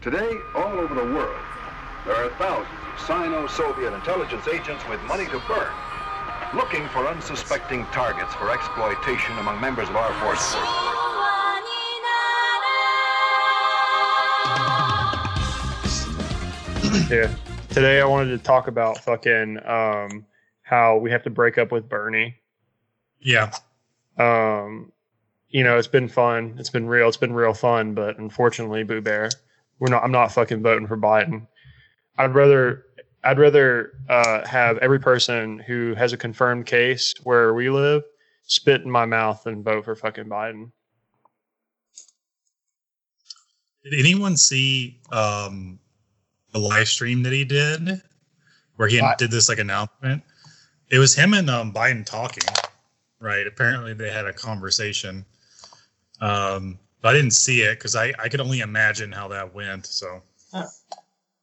Today, all over the world, there are thousands of Sino-Soviet intelligence agents with money to burn, looking for unsuspecting targets for exploitation among members of our forces. Yeah. Today I wanted to talk about fucking um how we have to break up with Bernie. Yeah. Um you know, it's been fun. It's been real. It's been real fun, but unfortunately, Boo Bear, we're not I'm not fucking voting for Biden. I'd rather I'd rather uh, have every person who has a confirmed case where we live spit in my mouth and vote for fucking Biden. Did anyone see um, the live stream that he did where he What? did this like announcement? It was him and um, Biden talking, right? Apparently they had a conversation. Um, but I didn't see it because I, I could only imagine how that went. So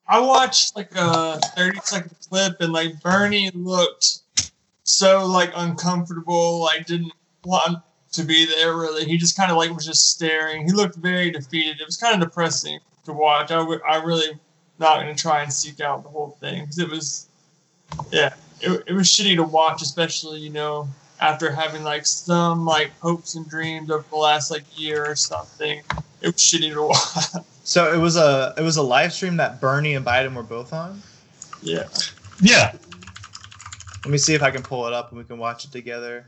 I watched like a 30 second clip and like Bernie looked so like uncomfortable, like didn't want to be there really. He just kind of like was just staring. He looked very defeated. It was kind of depressing to watch. I I really not going to try and seek out the whole thing because it was yeah, it, it was shitty to watch, especially you know after having like some like hopes and dreams over the last like year or something. It was shitty to watch. So it was a it was a live stream that Bernie and Biden were both on. yeah. yeah, Let me see if I can pull it up and we can watch it together.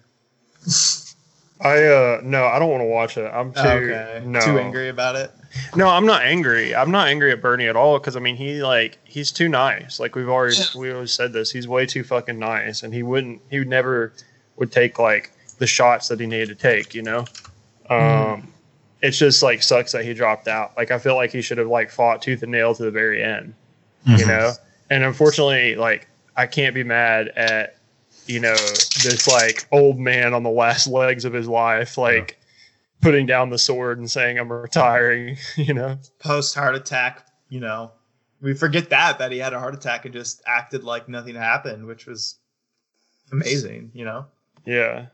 I uh no, I don't want to watch it. I'm too okay. no. Too angry about it. No, I'm not angry. I'm not angry at Bernie at all because I mean he like he's too nice. Like we've already Yeah. we always said this. He's way too fucking nice, and he wouldn't. He would never would take like the shots that he needed to take. You know, um, it's just like sucks that he dropped out. Like I feel like he should have like fought tooth and nail to the very end. You Mhm. know, and unfortunately, like I can't be mad at you know this like old man on the last legs of his life, like. Putting down the sword and saying I'm retiring, you know. Post heart attack, you know, we forget that that he had a heart attack and just acted like nothing happened, which was amazing. You know. Yeah.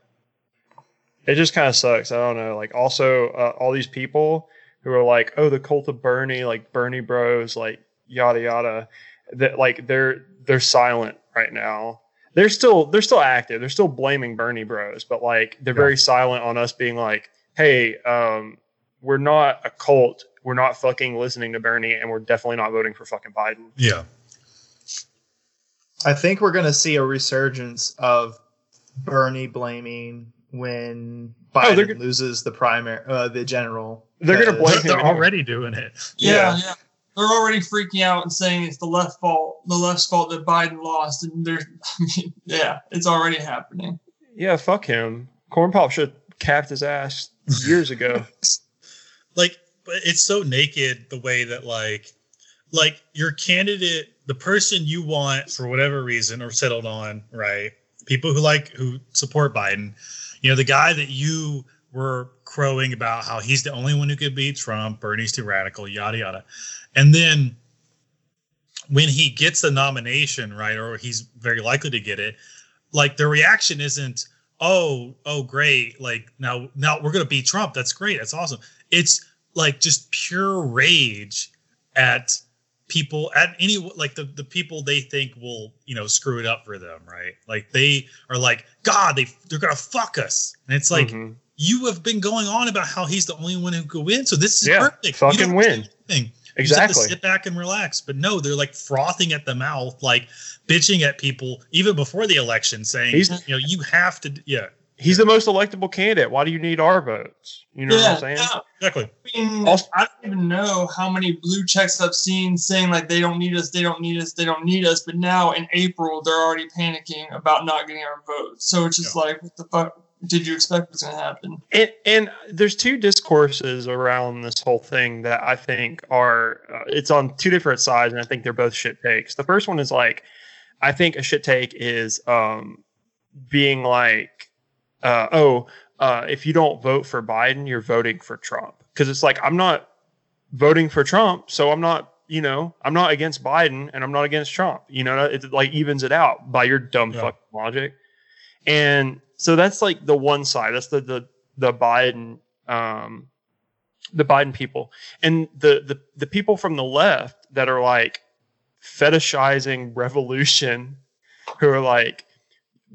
It just kind of sucks. I don't know. Like, also, uh, all these people who are like, oh, the cult of Bernie, like Bernie Bros, like yada yada, that like they're they're silent right now. They're still they're still active. They're still blaming Bernie Bros, but like they're very silent on us being like, hey, um, we're not a cult. We're not fucking listening to Bernie, and we're definitely not voting for fucking Biden. yeah. I think we're gonna see a resurgence of Bernie blaming when Oh, Biden they're go- loses the primary, uh, the general. They're gonna blame They're, him. they're already doing it. Yeah, Yeah. yeah. They're already freaking out and saying it's the left fault, the left's fault that Biden lost, and there's, I mean, yeah, it's already happening. Yeah, fuck him. Corn Pop should have capped his ass years ago. like but it's so naked the way that like like your candidate the person you want for whatever reason or settled on right people who like who support biden. You know the guy that you were crowing about how he's the only one who could beat trump bernie's too radical yada yada. And then when he gets the nomination right or he's very likely to get it like the reaction isn't oh oh great like now now we're gonna beat trump. That's great. That's awesome. It's like just pure rage at people at any like the, the people they think will you know screw it up for them right like they are like god they they're gonna fuck us and it's like Mhm. you have been going on about how he's the only one who could win so this is Yeah, perfect You fucking win. do anything. You just have to exactly. sit back and relax. But no, they're like frothing at the mouth, like bitching at people even before the election, saying, He's- you know, you have to, yeah, He's the most electable candidate. Why do you need our votes? You know what I'm saying? yeah. exactly. I mean, Also- I don't even know how many blue checks I've seen saying like they don't need us, they don't need us, they don't need us. But now in April, they're already panicking about not getting our vote. So it's just like, what the fuck did you expect was going to happen? And, and there's two discourses around this whole thing that I think are uh, it's on two different sides, and I think they're both shit takes. The first one is like, I think a shit take is um, being like, uh, oh, uh, if you don't vote for Biden, you're voting for Trump. Because it's like I'm not voting for Trump, so I'm not you know, I'm not against Biden and I'm not against Trump. You know, it like evens it out by your dumb Yeah. fucking logic. And so that's like the one side. That's the the the Biden um the Biden people and the the the people from the left that are like fetishizing revolution, who are like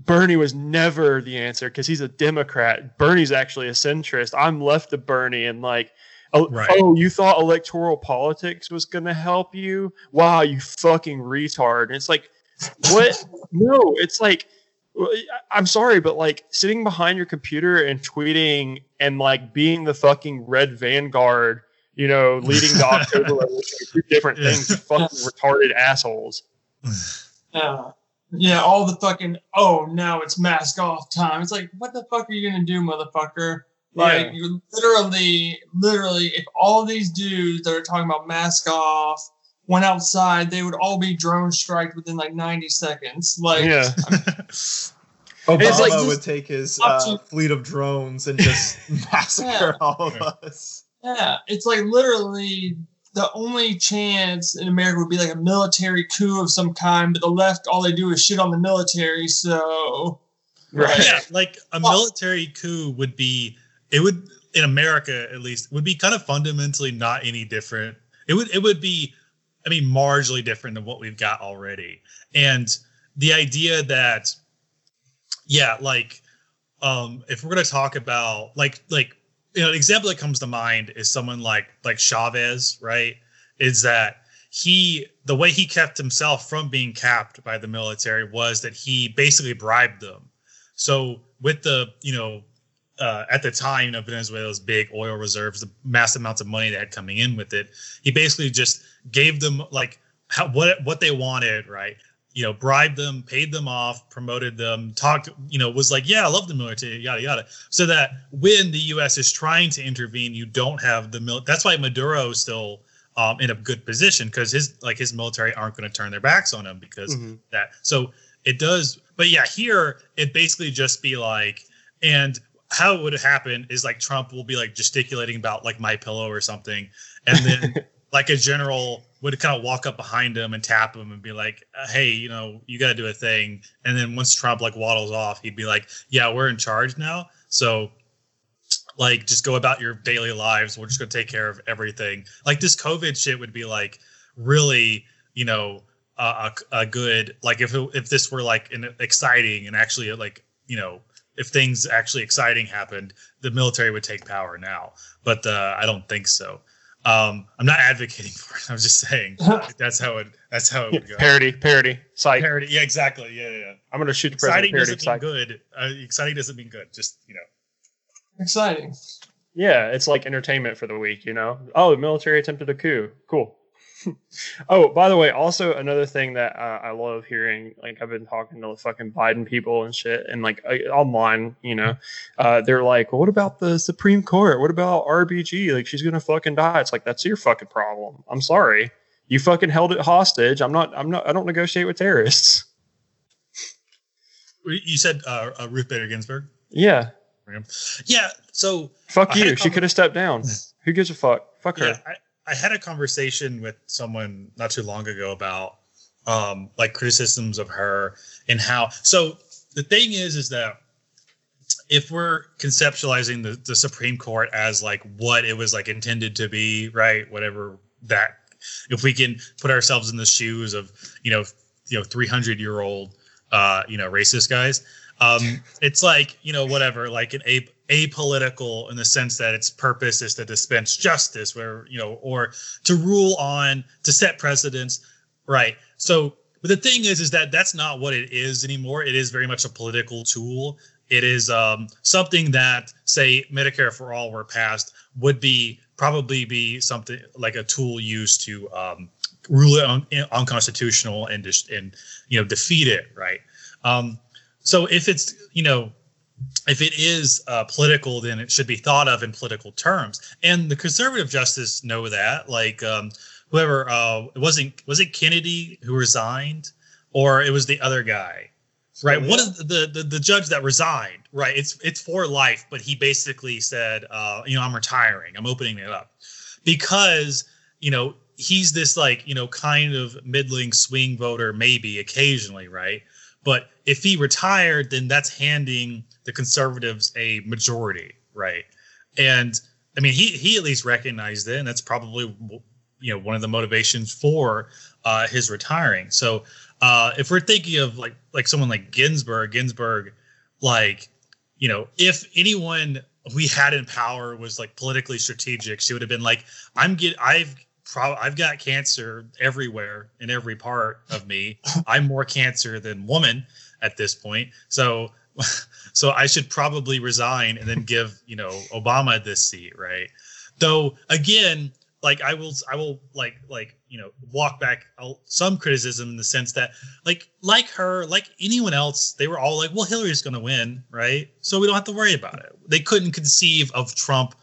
Bernie was never the answer because he's a Democrat. Bernie's actually a centrist. I'm left of Bernie and like. Oh, Right. oh, you thought electoral politics was going to help you? Wow, you fucking retard. And it's like, what? no, it's like, I- I'm sorry, but like sitting behind your computer and tweeting and like being the fucking red vanguard, you know, leading the October Revolution two different things. You fucking retarded assholes. Yeah. Yeah, all the fucking oh now it's mask off time. It's like what the fuck are you gonna do, motherfucker? Like Yeah. you literally, literally, if all these dudes that are talking about mask off went outside, they would all be drone striked within like 90 seconds. Like Yeah. Obama It's like- would take his uh, to- fleet of drones and just massacre all of us. Yeah, it's like literally the only chance in America would be like a military coup of some kind, but the left all they do is shit on the military. So Right. yeah, like a Well- military coup would be it would in America at least would be kind of fundamentally not any different. It would it would be I mean marginally different than what we've got already. And the idea that yeah, like um if we're going to talk about like like you know, an example that comes to mind is someone like like Chavez, right? Is that he the way he kept himself from being capped by the military was that he basically bribed them. So with the you know uh, at the time, you know Venezuela's big oil reserves, the massive amounts of money that had coming in with it, he basically just gave them like how, what what they wanted, right? You know, bribed them, paid them off, promoted them, talked, you know, was like, yeah, I love the military, yada yada. So that when the U.S. is trying to intervene, you don't have the mil. That's why Maduro is still um, in a good position because his like his military aren't going to turn their backs on him because Mhm. that. So it does, but yeah, here it basically just be like, and how it would happen is like Trump will be like gesticulating about like my pillow or something, and then like a general would kind of walk up behind him and tap him and be like, uh, "Hey, you know, you got to do a thing." And then once Trump like waddles off, he'd be like, "Yeah, we're in charge now, so." Like, just go about your daily lives. We're just gonna take care of everything. Like this COVID shit would be like really, you know, a, a, good like if it, if this were like an exciting and actually like you know if things actually exciting happened, the military would take power now. But uh, I don't think so. Um, I'm not advocating for it. I'm just saying that's how it that's how it would go. Parody, parody, psych. Parody. Yeah, exactly. Yeah, yeah. yeah. I'm gonna shoot the president. Exciting Parody, doesn't mean psych. good. Uh, exciting doesn't mean good. Just you know. exciting. Yeah, it's like entertainment for the week, you know. Oh, the military attempted a coup. Cool. Oh, by the way, also another thing that uh, I love hearing, like I've been talking to the fucking Biden people and shit, and like uh, online, you know, uh, they're like, well, "What about the Supreme Court? What about RBG? Like, she's gonna fucking die." It's like that's your fucking problem. I'm sorry, you fucking held it hostage. I'm not. I'm not. I don't negotiate with terrorists. You said uh, uh, Ruth Bader Ginsburg. Yeah, Yeah. So fuck you. She could have stepped down. Who gives a fuck? Fuck her. yeah, I, I had a conversation with someone not too long ago about um like criticisms of her and how so the thing is is that if we're conceptualizing the, the Supreme Court as like what it was like intended to be, right? Whatever that if we can put ourselves in the shoes of, you know, you know, 300 year old uh, you know, racist guys, um, it's like, you know, whatever, like an a apolitical in the sense that its purpose is to dispense justice where, you know, or to rule on to set precedents, right? So but the thing is, is that that's not what it is anymore. It is very much a political tool. It is um, something that, say, Medicare for all were passed, would be probably be something like a tool used to um, rule it un- unconstitutional and just and you know defeat it, right? Um, so if it's you know if it is uh, political, then it should be thought of in political terms. And the conservative justice know that. Like um, whoever uh, it wasn't was it Kennedy who resigned, or it was the other guy, right? One of the, the the judge that resigned, right? It's it's for life, but he basically said, uh, you know, I'm retiring. I'm opening it up because you know he's this like you know kind of middling swing voter, maybe occasionally, right? But if he retired, then that's handing the conservatives a majority, right? And I mean, he he at least recognized it, and that's probably you know one of the motivations for uh, his retiring. So uh, if we're thinking of like like someone like Ginsburg, Ginsburg, like you know, if anyone we had in power was like politically strategic, she would have been like, "I'm get I've." Pro- I've got cancer everywhere in every part of me. I'm more cancer than woman at this point. So so I should probably resign and then give, you know, Obama this seat, right? Though again, like I will I will like like, you know, walk back some criticism in the sense that like like her, like anyone else, they were all like, well, Hillary's going to win, right? So we don't have to worry about it. They couldn't conceive of Trump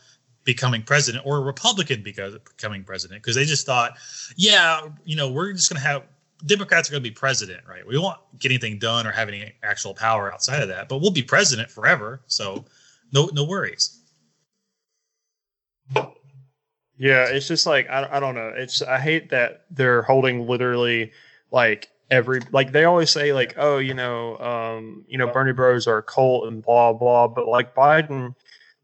becoming president or a Republican because becoming president because they just thought, yeah, you know, we're just going to have Democrats are going to be president, right? We won't get anything done or have any actual power outside of that, but we'll be president forever. So no, no worries. Yeah, it's just like I, I don't know. It's I hate that they're holding literally like every like they always say like oh you know um you know Bernie Bros are a cult and blah blah, but like Biden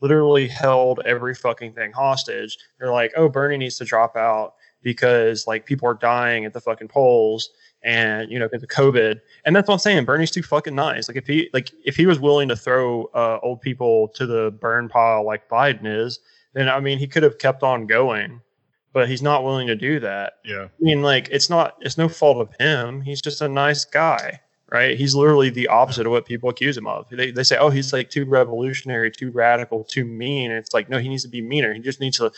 literally held every fucking thing hostage. They're like oh Bernie needs to drop out because like people are dying at the fucking polls and you know because of COVID. And that's what I'm saying. Bernie's too fucking nice. Like if he like if he was willing to throw uh, old people to the burn pile like Biden is, then I mean he could have kept on going. But he's not willing to do that. Yeah. I mean, like it's not it's no fault of him. He's just a nice guy, right? He's literally the opposite of what people accuse him of. They, they say, oh, he's like too revolutionary, too radical, too mean. And it's like, no, he needs to be meaner. He just needs to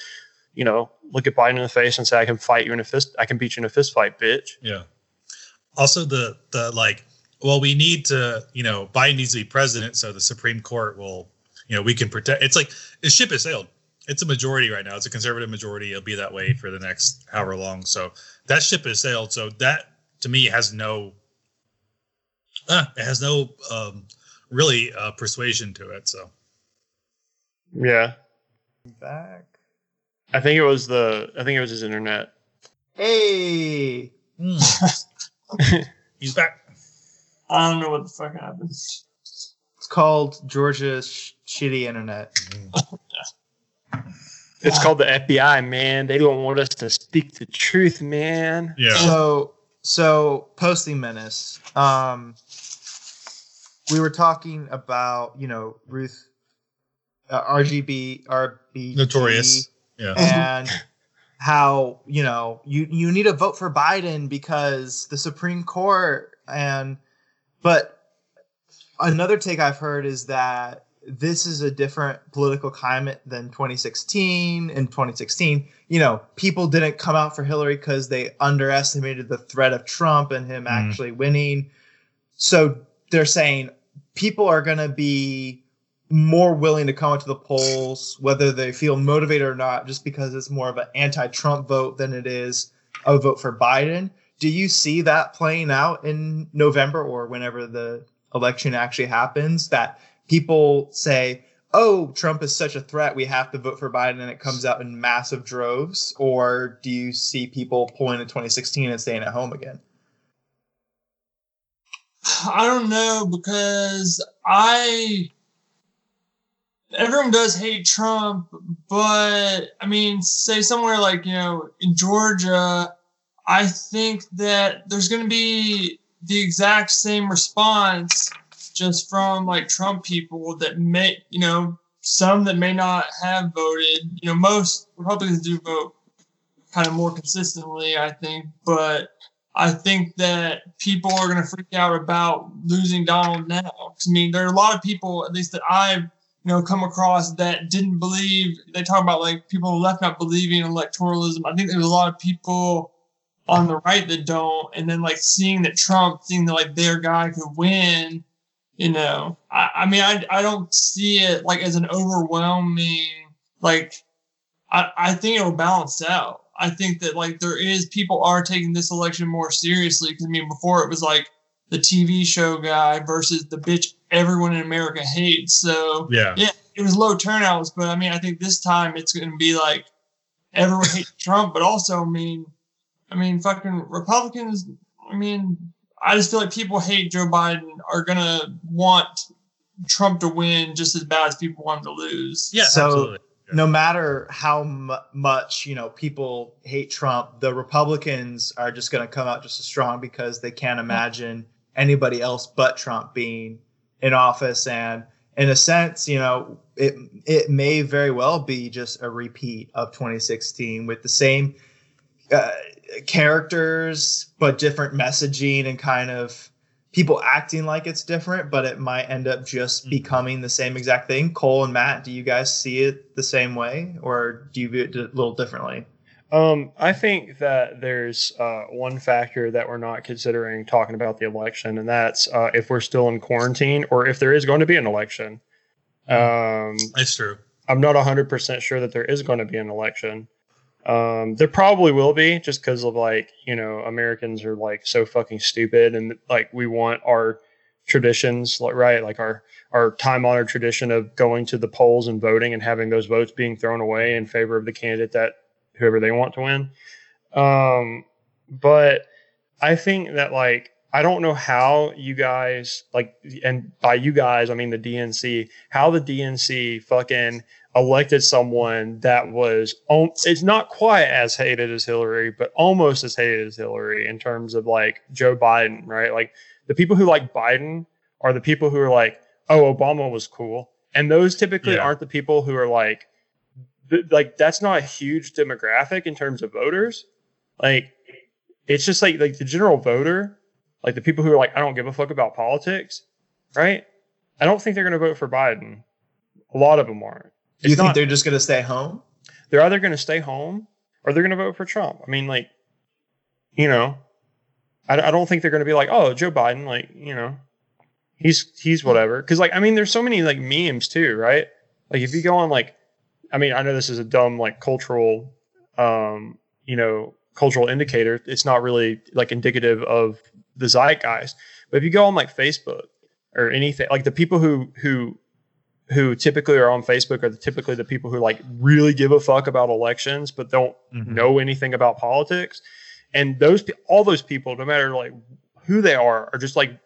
you know, look at Biden in the face and say, I can fight you in a fist, I can beat you in a fist fight, bitch. Yeah. Also, the, the like, well, we need to, you know, Biden needs to be president so the Supreme Court will, you know, we can protect. It's like the ship has sailed. It's a majority right now. It's a conservative majority. It'll be that way for the next however long. So that ship has sailed. So that to me has no, uh, it has no um, really uh, persuasion to it. So yeah, back. I think it was the. I think it was his internet. Hey. He's back. I don't know what the fuck happened. It's called Georgia's sh- shitty internet. It's called the FBI, man. They don't want us to speak the truth, man. Yeah. So so posting menace. Um we were talking about, you know, Ruth uh, RGB RB Notorious. Yeah. and how you know you you need to vote for Biden because the Supreme Court and but another take I've heard is that this is a different political climate than 2016 in 2016 you know people didn't come out for Hillary because they underestimated the threat of Trump and him Mm. actually winning so they're saying people are going to be more willing to come out to the polls, whether they feel motivated or not, just because it's more of an anti-Trump vote than it is a vote for Biden. Do you see that playing out in November or whenever the election actually happens? That people say, "Oh, Trump is such a threat, we have to vote for Biden," and it comes out in massive droves, or do you see people pulling in 2016 and staying at home again? I don't know because I everyone does hate Trump, but I mean, say somewhere like you know in Georgia, I think that there's going to be the exact same response just from like Trump people that may you know some that may not have voted. You know, most Republicans do vote kind of more consistently, I think, but I think that people are going to freak out about losing Donald now. I mean, there are a lot of people, at least that I've you know come across, that didn't believe. They talk about like people left not believing in electoralism. I think there's a lot of people on the right that don't, and then like seeing that Trump, seeing that like their guy could win. You know, I, I mean, I I don't see it like as an overwhelming like. I, I think it'll balance out. I think that like there is people are taking this election more seriously because I mean before it was like the TV show guy versus the bitch everyone in America hates. So Yeah. yeah, it was low turnouts, but I mean I think this time it's going to be like everyone hates Trump, but also I mean, I mean fucking Republicans. I mean I just feel like people hate Joe Biden are gonna want Trump to win just as bad as people want him to lose. Yeah. So- absolutely. No matter how mu much you know people hate Trump, the Republicans are just going to come out just as strong because they can't imagine anybody else but Trump being in office. And in a sense, you know, it it may very well be just a repeat of 2016 with the same uh, characters but different messaging and kind of people acting like it's different, but it might end up just Mhm. becoming the same exact thing. Cole and Matt, do you guys see it the same way, or do you view it a little differently? Um, I think that there's uh, one factor that we're not considering talking about the election, and that's uh, if we're still in quarantine or if there is going to be an election. Um, That's true. I'm not 100% sure that there is going to be an election. Um, there probably will be just because of like, you know, Americans are like so fucking stupid and like we want our traditions, like, right? Like our, our time honored tradition of going to the polls and voting and having those votes being thrown away in favor of the candidate that whoever they want to win. Um, but I think that like, I don't know how you guys like, and by you guys, I mean the DNC, how the DNC fucking elected someone that was it's not quite as hated as Hillary, but almost as hated as Hillary in terms of like Joe Biden, right? Like the people who like Biden are the people who are like, oh, Obama was cool, and those typically Yeah. aren't the people who are like, th- like that's not a huge demographic in terms of voters. Like it's just like like the general voter, like the people who are like, I don't give a fuck about politics, right? I don't think they're going to vote for Biden. A lot of them aren't. Do you think not- they're just going to stay home? they're either going to stay home or they're going to vote for Trump. I mean, like, you know, I, I don't think they're going to be like, oh, Joe Biden, like, you know, he's he's whatever. Because like, I mean, there's so many like memes too, right? Like, if you go on like, I mean, I know this is a dumb like cultural, um, you know, cultural indicator. It's not really like indicative of the zeitgeist. But if you go on like Facebook or anything, like the people who who who typically are on Facebook are the, typically the people who like really give a fuck about elections but don't Mhm. know anything about politics. And those all those people, no matter like who they are, are just like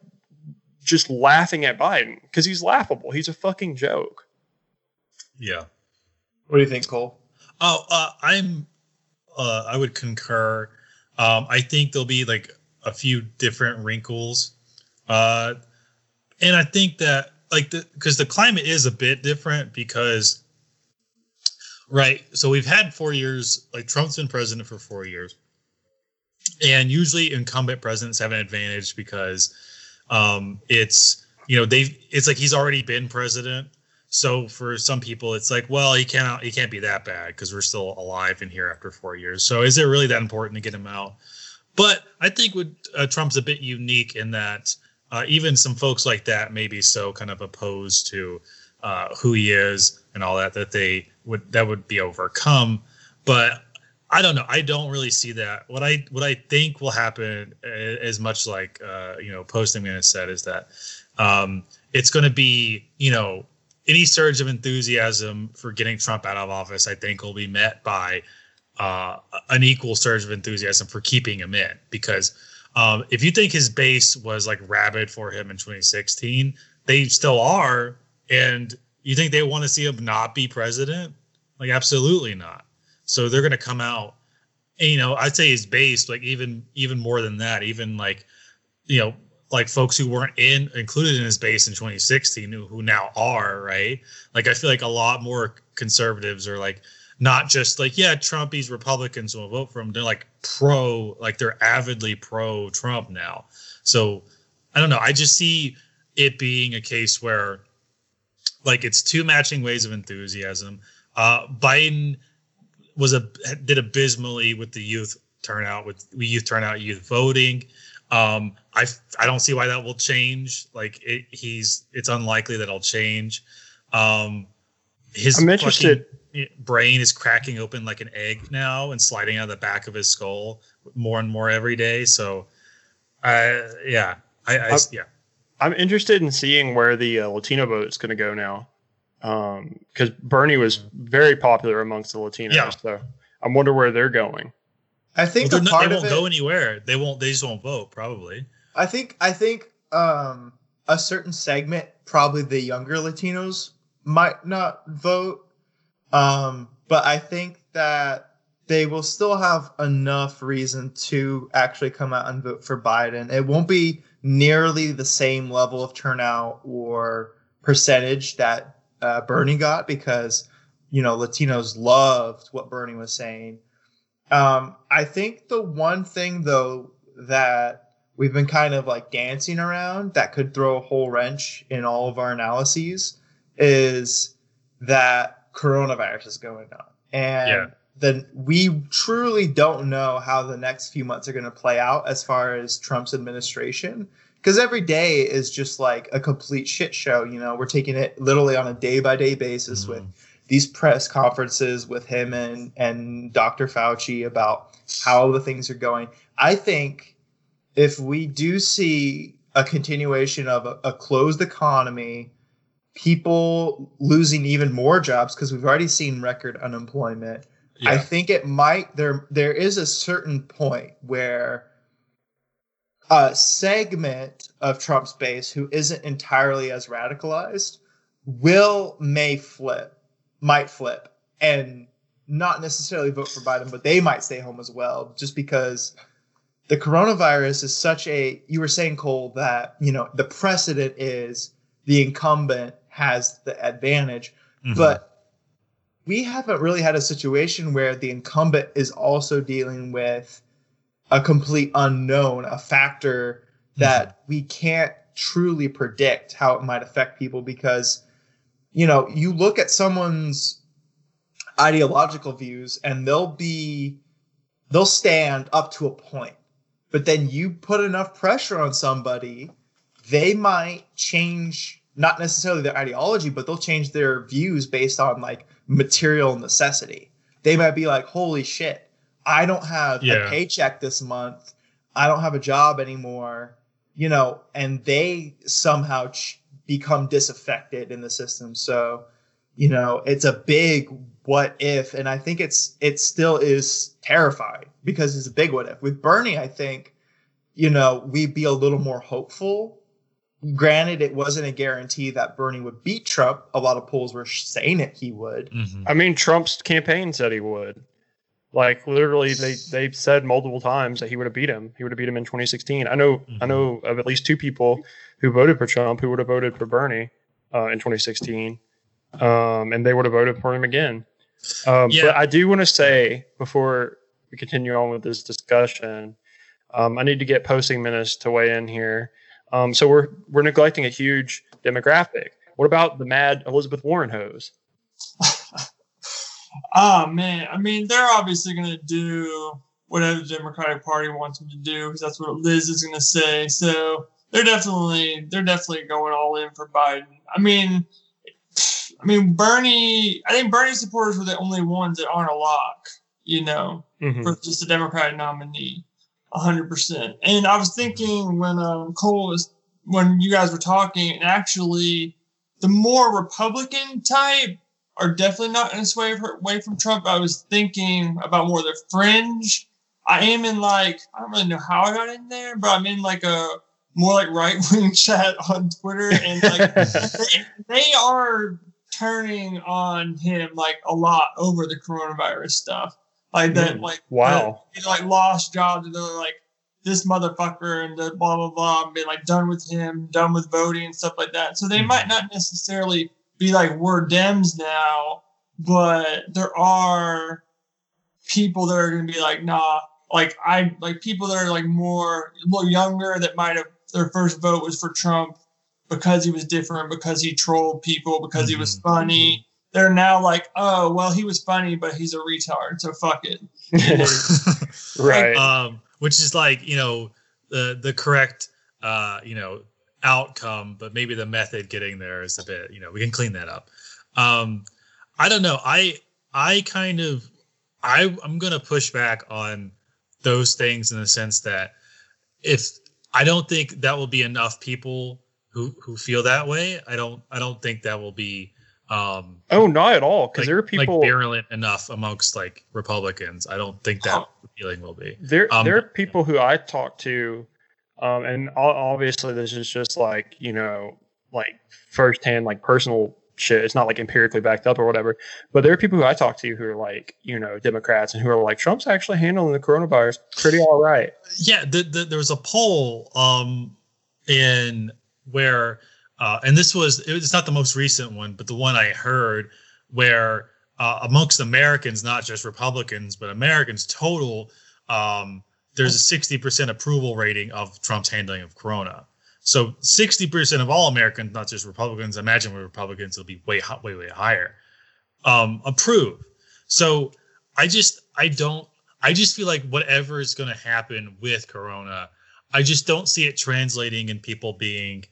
just laughing at Biden because he's laughable. He's a fucking joke. Yeah. What do you think, Cole? Oh, uh, I'm. Uh, I would concur. Um, I think there'll be like a few different wrinkles, uh, and I think that like the because the climate is a bit different because, right? So we've had four years. Like Trump's been president for four years, and usually incumbent presidents have an advantage because um, it's you know they've it's like he's already been president so for some people, it's like, well, he cannot, he can't be that bad because we're still alive in here after four years. So is it really that important to get him out? But I think with uh, Trump's a bit unique in that uh, even some folks like that may be so kind of opposed to uh, who he is and all that that they would that would be overcome. But I don't know. I don't really see that. What I what I think will happen, as much like uh, you know, posting has said, is that um, it's going to be you know any surge of enthusiasm for getting Trump out of office, I think, will be met by uh, an equal surge of enthusiasm for keeping him in. Because um, if you think his base was like rabid for him in 2016, they still are. And you think they want to see him not be president? Like, absolutely not. So they're going to come out. And, you know, I'd say his base, like even even more than that, even like, you know, like folks who weren't in included in his base in 2016 who, who now are right like i feel like a lot more conservatives are like not just like yeah trumpies republicans will vote for him. They're like pro like they're avidly pro trump now. So i don't know. I just see it being a case where like it's two matching ways of enthusiasm. Uh biden was a did abysmally with the youth turnout with youth turnout youth voting. Um, I I don't see why that will change. Like it, he's it's unlikely that it'll change. Um, his I'm interested- fucking brain is cracking open like an egg now and sliding out of the back of his skull more and more every day. So, uh, yeah, I, I I'm- yeah. I'm interested in seeing where the uh, Latino vote is going to go now, because Bernie was very popular amongst the Latinos. Yeah. So I wonder where they're going. I think they're not- part they won't it, go anywhere. They won't. They just won't vote. Probably. I think I think um, a certain segment, probably the younger Latinos, might not vote. Um, but I think that they will still have enough reason to actually come out and vote for Biden. It won't be nearly the same level of turnout or percentage that uh, Bernie got because you know Latinos loved what Bernie was saying. Um, I think the one thing though that we've been kind of like dancing around that could throw a whole wrench in all of our analyses is that coronavirus is going on. And Yeah. then we truly don't know how the next few months are going to play out as far as Trump's administration. Because every day is just like a complete shit show. You know, we're taking it literally on a day by day basis with mm-hmm. these press conferences with him and and Dr. Fauci about how the things are going. I think if we do see a continuation of a, a closed economy, people losing even more jobs because we've already seen record unemployment. I think it might there there is a certain point where a segment of Trump's base who isn't entirely as radicalized will may flip, might flip, and not necessarily vote for Biden, but they might stay home as well, just because the coronavirus is such a you were saying, Cole, that you know the precedent is the incumbent has the advantage, Mhm. but we haven't really had a situation where the incumbent is also dealing with a complete unknown, a factor that we can't truly predict how it might affect people because you know, you look at someone's ideological views and they'll be they'll stand up to a point. But then you put enough pressure on somebody, they might change not necessarily their ideology, but they'll change their views based on like material necessity. They might be like, "Holy shit, I don't have Yeah. a paycheck this month. I don't have a job anymore." You know, and they somehow ch- become disaffected in the system. So, you know, it's a big what if, and I think it's it still is terrifying because it's a big what if. With Bernie, I think, you know, we'd be a little more hopeful. Granted, it wasn't a guarantee that Bernie would beat Trump. A lot of polls were saying it he would. Mhm. I mean, Trump's campaign said he would. Like literally, they they've said multiple times that he would have beat him. He would have beat him in 2016. I know I Mhm. know of at least two people who voted for Trump who would have voted for Bernie uh, in 2016, um, and they would have voted for him again. Um, Yeah. But I do want to say before we continue on with this discussion, um, I need to get posting menace to weigh in here. Um, so we're we're neglecting a huge demographic. What about the mad Elizabeth Warren hose? Oh man, I mean, they're obviously going to do whatever the Democratic Party wants them to do because that's what Liz is going to say. So they're definitely they're definitely going all in for Biden. I mean, I mean Bernie. I think Bernie supporters were the only ones that aren't a lock. You know, Mhm. for just a Democratic nominee, hundred percent. And I was thinking when um, Cole was when you guys were talking, and actually, the more Republican type are definitely not going to sway away from Trump. I was thinking about more the fringe. I am in like I don't really know how I got in there, but I'm in like a more like right wing chat on Twitter, and like they, they are turning on him like a lot over the coronavirus stuff. Like that, Mm, like wow. they, like lost jobs, and they're like this motherfucker, and the blah blah blah, and been like done with him, done with voting and stuff like that. So they Mhm. might not necessarily be like we're Dems now, but there are people that are going to be like, nah, like I like people that are like more a little younger that might have their first vote was for Trump because he was different, because he trolled people, because he was Mhm. funny. They're now like, oh well, he was funny, but he's a retard, so fuck it. right. um, which is like you know the the correct uh, you know outcome, but maybe the method getting there is a bit you know we can clean that up. Um, I don't know. I I kind of I I'm gonna push back on those things in the sense that if I don't think that will be enough people who who feel that way. I don't I don't think that will be um oh, not at all. Because like, there are people. like virulent enough amongst like Republicans. I don't think that feeling will be. there Um, there are people who I talk to, um, and obviously this is just like you know like firsthand like personal shit. It's not like empirically backed up or whatever. But there are people who I talk to who are like, you know, Democrats and who are like, Trump's actually handling the coronavirus pretty all right. Yeah, the, the, there was a poll um in where uh, and this was it's not the most recent one, but the one I heard where uh, amongst Americans, not just Republicans, but Americans total, um, there's a 60% approval rating of Trump's handling of Corona. So 60% of all Americans, not just Republicans, imagine with Republicans, it'll be way, way, way higher, um, approve. So I just, I don't, I just feel like whatever is going to happen with Corona, I just don't see it translating in people being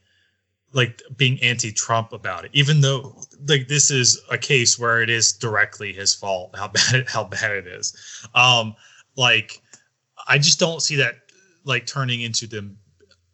like being anti-Trump about it, even though like this is a case where it is directly his fault how bad it, how bad it is. Um, like I just don't see that like turning into them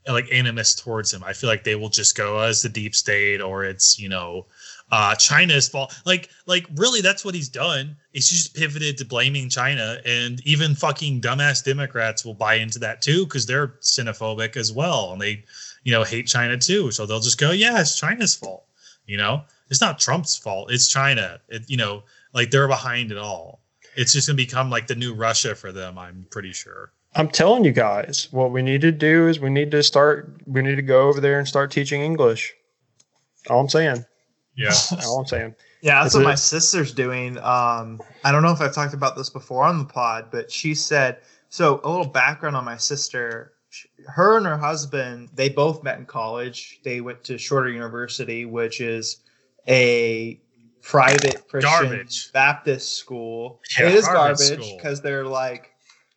like animus towards him. I feel like they will just go as the deep state or it's you know uh China's fault. Like like really that's what he's done. He's just pivoted to blaming China and even fucking dumbass Democrats will buy into that too because they're xenophobic as well and they you know hate China too. So they'll just go yeah it's China's fault. You know it's not Trump's fault. It's China. It you know like they're behind it all. It's just gonna become like the new Russia for them. I'm pretty sure. I'm telling you guys, what we need to do is we need to start. We need to go over there and start teaching English. All I'm saying. Yeah. All I'm saying. Yeah, that's Is what it- my sister's doing. Um, I don't know if I've talked about this before on the pod, but she said so. A little background on my sister. Sh- Her and her husband, they both met in college. They went to Shorter University, which is a private Christian Garbage. Baptist school. Yeah, it is garbage garbage because they're like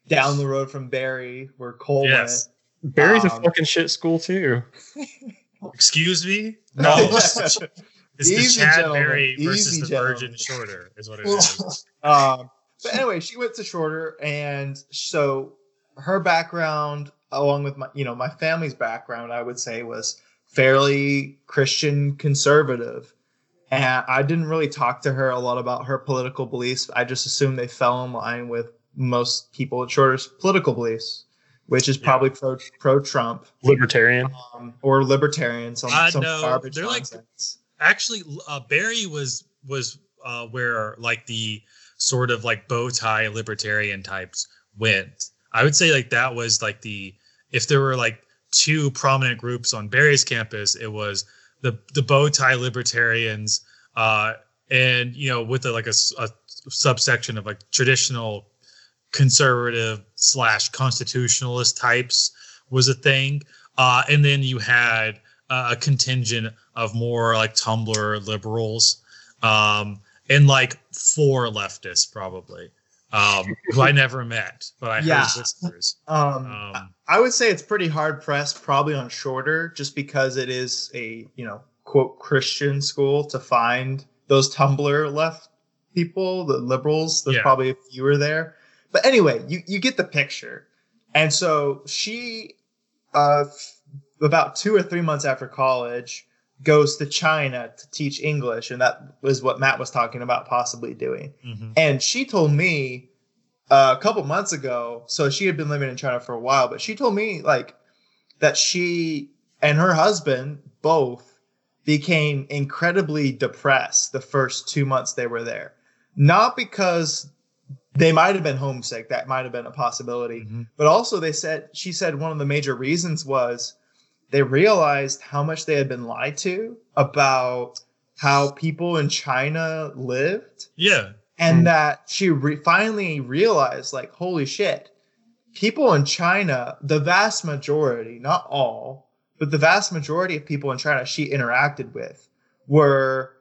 down the road from Berry, where Cole Yes. Berry's a Um, fucking shit school too. Excuse me? No. It's the Easy, Chad gentlemen. Berry versus Easy, the gentlemen. Virgin Shorter is what it is. um, but anyway, she went to Shorter, and so her background, along with my, you know, my family's background, I would say was fairly Christian conservative. And I didn't really talk to her a lot about her political beliefs. I just assumed they fell in line with most people at Shorter's political beliefs, which is Yeah. probably pro pro Trump Libertarian. um, or libertarian, some, Uh, some no, garbage they're like- Actually, uh, Berry was was uh, where like the sort of like bow tie libertarian types went. I would say like that was like the if there were like two prominent groups on Berry's campus, it was the the bow tie libertarians, uh, and you know with a, like a subsection of like traditional conservative slash constitutionalist types was a thing, uh, and then you had uh, a contingent of more like Tumblr liberals, um, and like four leftists probably, um, who I never met, but I Yeah. heard whispers. Um, Um, I would say it's pretty hard pressed, probably on shorter, just because it is a you know quote Christian school to find those Tumblr left people, the liberals. There's Yeah. probably fewer there, but anyway, you you get the picture. And so she, uh, f- about two or three months after college, goes to China to teach English, and that was what Matt was talking about possibly doing. mhm. And she told me uh, a couple months ago, so she had been living in China for a while, but she told me like that she and her husband both became incredibly depressed the first two months they were there. Not because they might have been homesick, that might have been a possibility, Mhm. but also they said she said one of the major reasons was they realized how much they had been lied to about how people in China lived. Yeah, and Mm. that she re- finally realized like holy shit people in china the vast majority not all but the vast majority of people in china she interacted with were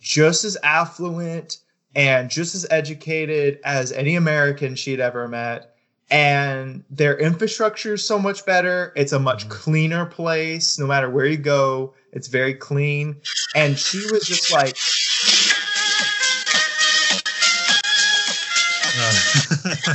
just as affluent and just as educated as any american she'd ever met and their infrastructure is so much better it's a much Mhm. cleaner place no matter where you go it's very clean and she was just like Uh,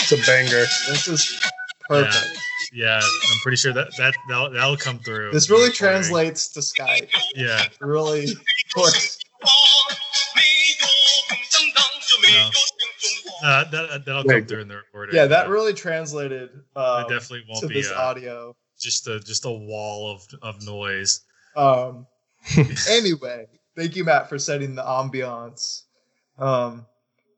It's a banger. this is perfect yeah, I'm pretty sure that that that'll, that'll come through. This really translates to Skype. Yeah, Really works. Uh, that, that'll Yeah. come through in the recording. yeah, that really translated uh, it definitely won't to be this uh, audio. just a just a wall of of noise. Um, anyway, thank you, Matt, for setting the ambiance. Um,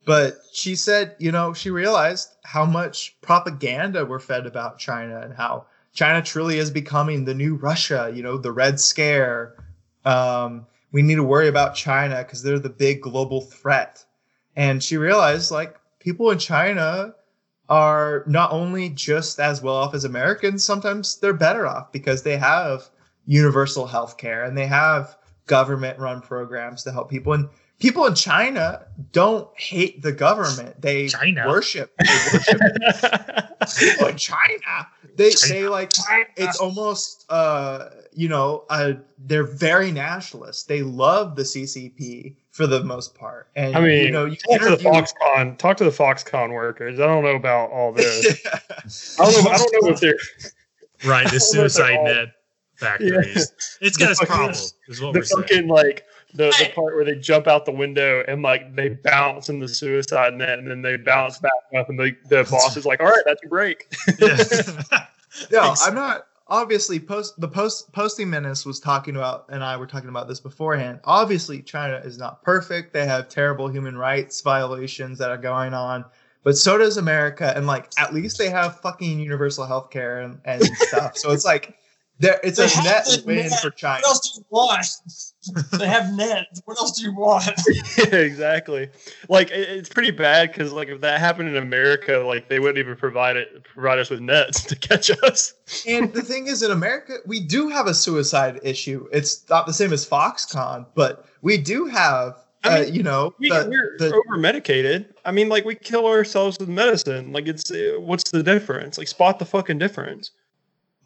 but she said, you know, she realized how much propaganda we're fed about China and how China truly is becoming the new Russia, you know, the Red Scare. Um, we need to worry about China because they're the big global threat. And she realized, like, people in China are not only just as well off as Americans, sometimes they're better off because they have universal health care and they have government run programs to help people. And people in china don't hate the government. They China? worship. They worship people in china. They say like it's almost uh you know uh they're very nationalist. They love the ccp for the most part and I mean, you know you talk to the interview- Foxconn. Talk to the Foxconn workers. I don't know about all this. I don't know. I don't know if they're. Right, the I don't know if they're suicide all- net factories. It's got The its fucking- problems, is what the we're saying. fucking like the, the part where they jump out the window and like they bounce in the suicide net and then they bounce back up and the, the boss is like, all right, that's your break. Yeah. No, I'm not. Obviously, post the post posting menace was talking about, and I were talking about this beforehand. Obviously, China is not perfect. They have terrible human rights violations that are going on, but so does America. And like, at least they have fucking universal health care and, and stuff. So it's like, there, it's a They have net win net. for China. What else do you want? they have nets. What else do you want? yeah, exactly. Like it, it's pretty bad because like if that happened in America, like they wouldn't even provide it provide us with nets to catch us. and the thing is, in America, we do have a suicide issue. It's not the same as Foxconn, but we do have, I uh, mean, you know, We, the- over medicated. I mean, like we kill ourselves with medicine. Like it's uh, what's the difference? Like spot the fucking difference.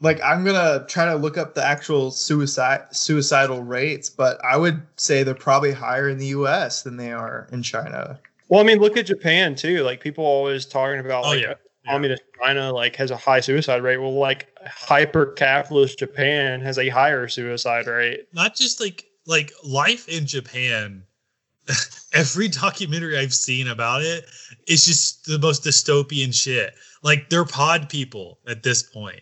Like I'm gonna try to look up the actual suicide suicidal rates, but I would say they're probably higher in the U.S. than they are in China. Well, I mean, look at Japan too. Like people always talking about Oh, like yeah. communist China like has a high suicide rate. Well, like hyper capitalist Japan has a higher suicide rate. Not just like like life in Japan. Every documentary I've seen about it is just the most dystopian shit. Like they're pod people at this point.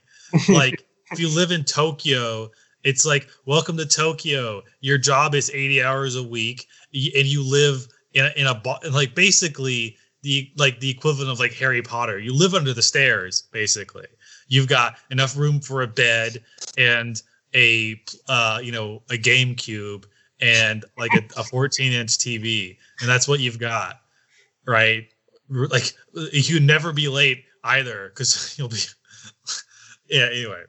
Like if you live in Tokyo, it's like welcome to Tokyo. Your job is 80 hours a week and you live in a, in a like basically the like the equivalent of like Harry Potter. You live under the stairs basically. You've got enough room for a bed and a uh you know a game cube and like a, a 14 inch TV and that's what you've got right like you never be late either because you'll be yeah anyway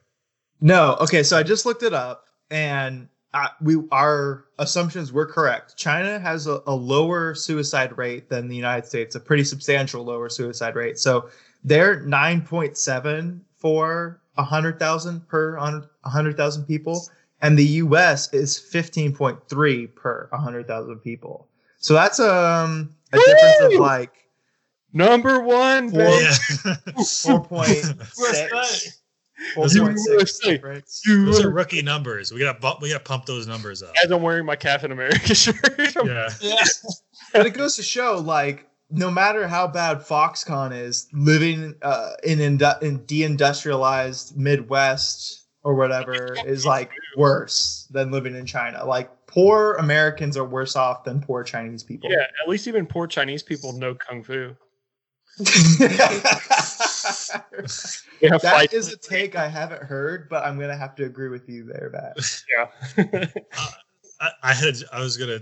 No, okay, so I just looked it up, and uh, we our assumptions were correct. China has a, a lower suicide rate than the United States, a pretty substantial lower suicide rate. So they're nine point seven for hundred thousand per hundred thousand people, and the U.S. is fifteen point three per hundred thousand people. So that's um a difference of like Number one, Four- yeah four point USA. six. Four Those are- point six USA. difference. those are rookie numbers we gotta bump we gotta pump those numbers up As I'm wearing my Captain America shirt. yeah Yeah. but it goes to show like no matter how bad Foxconn is, living uh, in indu- in deindustrialized Midwest or whatever is like worse than living in China. Like poor Americans are worse off than poor Chinese people. Yeah, at least even poor Chinese people know kung fu. They have that fights. is a take I haven't heard, but I'm gonna have to agree with you there, Matt. yeah. I, I had I was gonna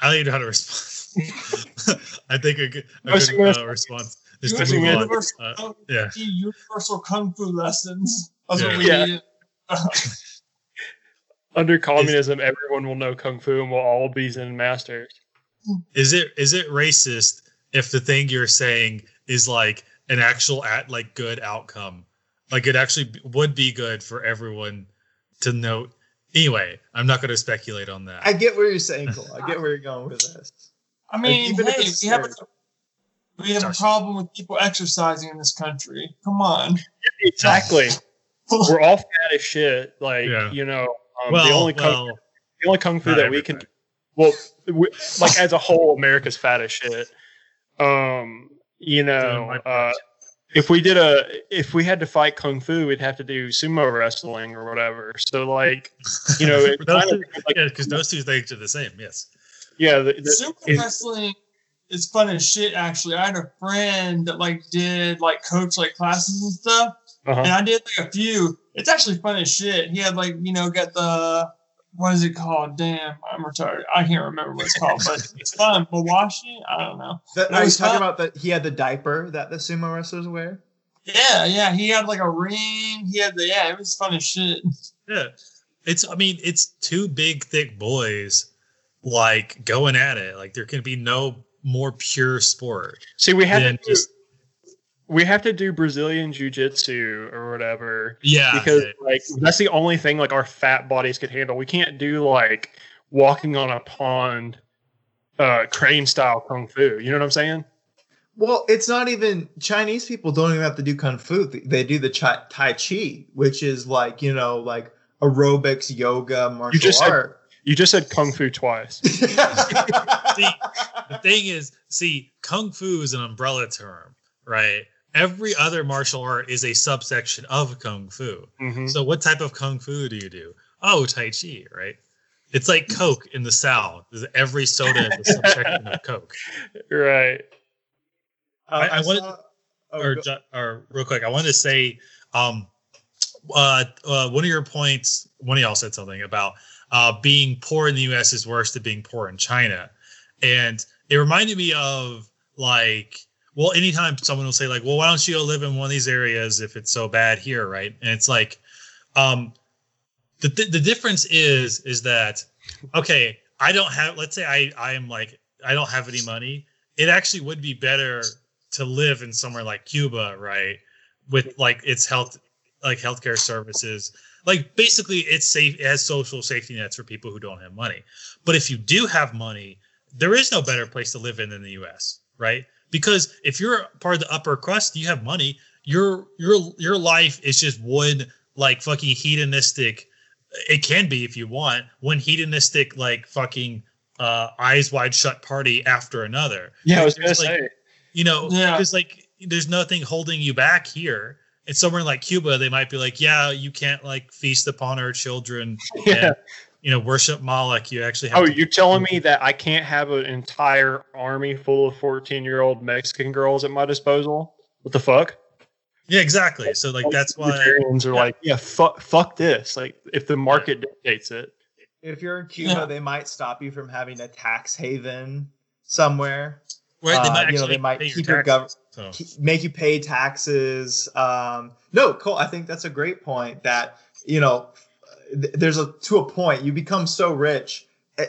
I don't even know how to respond I think a good, a good uh, response is to US move on universal, uh, yeah universal kung fu lessons. That's what we Yeah. need. Under communism, everyone will know kung fu and we'll all be Zen masters. is it is it racist if the thing you're saying is like an actual at like good outcome like it actually would be good for everyone to note anyway i'm not going to speculate on that I get where you're saying, Cole. I get where you're going with this. I mean, even if hey, we have a, we have a problem with people exercising in this country. Come on. Exactly. We're all fat as shit. Like, Yeah. you know, um, well, the only kung, well the only kung fu not that we can, well, we, like as a whole, America's fat as shit. Um, you know, uh, if we did a if we had to fight kung fu, we'd have to do sumo wrestling or whatever. So like, you know, it those two, like yeah, because those two things are the same. Yes. yeah, the, the, Super it- wrestling is fun as shit. Actually, I had a friend that like did like coach like classes and stuff, uh-huh. and I did like a few. It's actually fun as shit. He had like you know got the what is it called? Damn, I'm retarded. I can't remember what it's called, but it's fun. Mawashi? I don't know. That, It are you was talking fun. about that? He had the diaper that the sumo wrestlers wear. Yeah, yeah. He had like a ring. He had the yeah. It was fun as shit. Yeah. It's I mean, it's two big thick boys like going at it. Like there can be no more pure sport see, we had than to do, just we have to do Brazilian jiu jitsu or whatever yeah. because it- like that's the only thing like our fat bodies could handle. We can't do like walking on a pond, uh, crane style kung fu. You know what I'm saying? Well, it's not even Chinese people don't even have to do kung fu. They do the chi, tai chi, which is like you know like aerobics, yoga, martial just said- art. You just said kung fu twice. the thing is, see, kung fu is an umbrella term, right? Every other martial art is a subsection of kung fu. Mhm. So what type of kung fu do you do? Oh, tai chi, right? It's like Coke in the South. Every soda is a subsection of Coke. Right. I- I wanted- saw- oh, or, go- ju- or real quick, I wanted to say, um, uh, uh, one of your points, one of y'all said something about uh, being poor in the U.S. is worse than being poor in China, and it reminded me of like, well, anytime someone will say like, well, why don't you go live in one of these areas if it's so bad here, right? And it's like, um, the th- the difference is is that okay, I don't have, let's say I I am like I don't have any money. It actually would be better to live in somewhere like Cuba, right? With like its health, like healthcare services, like basically it's safe. It has social safety nets for people who don't have money. But if you do have money, there is no better place to live in than the U.S., right? Because if you're part of the upper crust, you have money. Your your your life is just one like fucking hedonistic. It can be if you want one hedonistic like fucking uh, eyes wide shut party after another Yeah, I was gonna like, say. you know Yeah. because like there's nothing holding you back here and somewhere like cuba they might be like yeah you can't like feast upon our children Yeah. And you know worship moloch you actually have Oh, to you're telling me that I can't have an entire army full of 14 year old Mexican girls at my disposal? What the fuck? yeah exactly so like that's why Libertarians are yeah. like, yeah, fuck, fuck this. Like, if the market dictates it, if you're in Cuba, Yeah. they might stop you from having a tax haven somewhere. right they Uh, might you know, actually they might pay your keep your taxes, gov- so. Make you pay taxes. Um, no, Cole, I think that's a great point. That you know, th- there's a to a point you become so rich.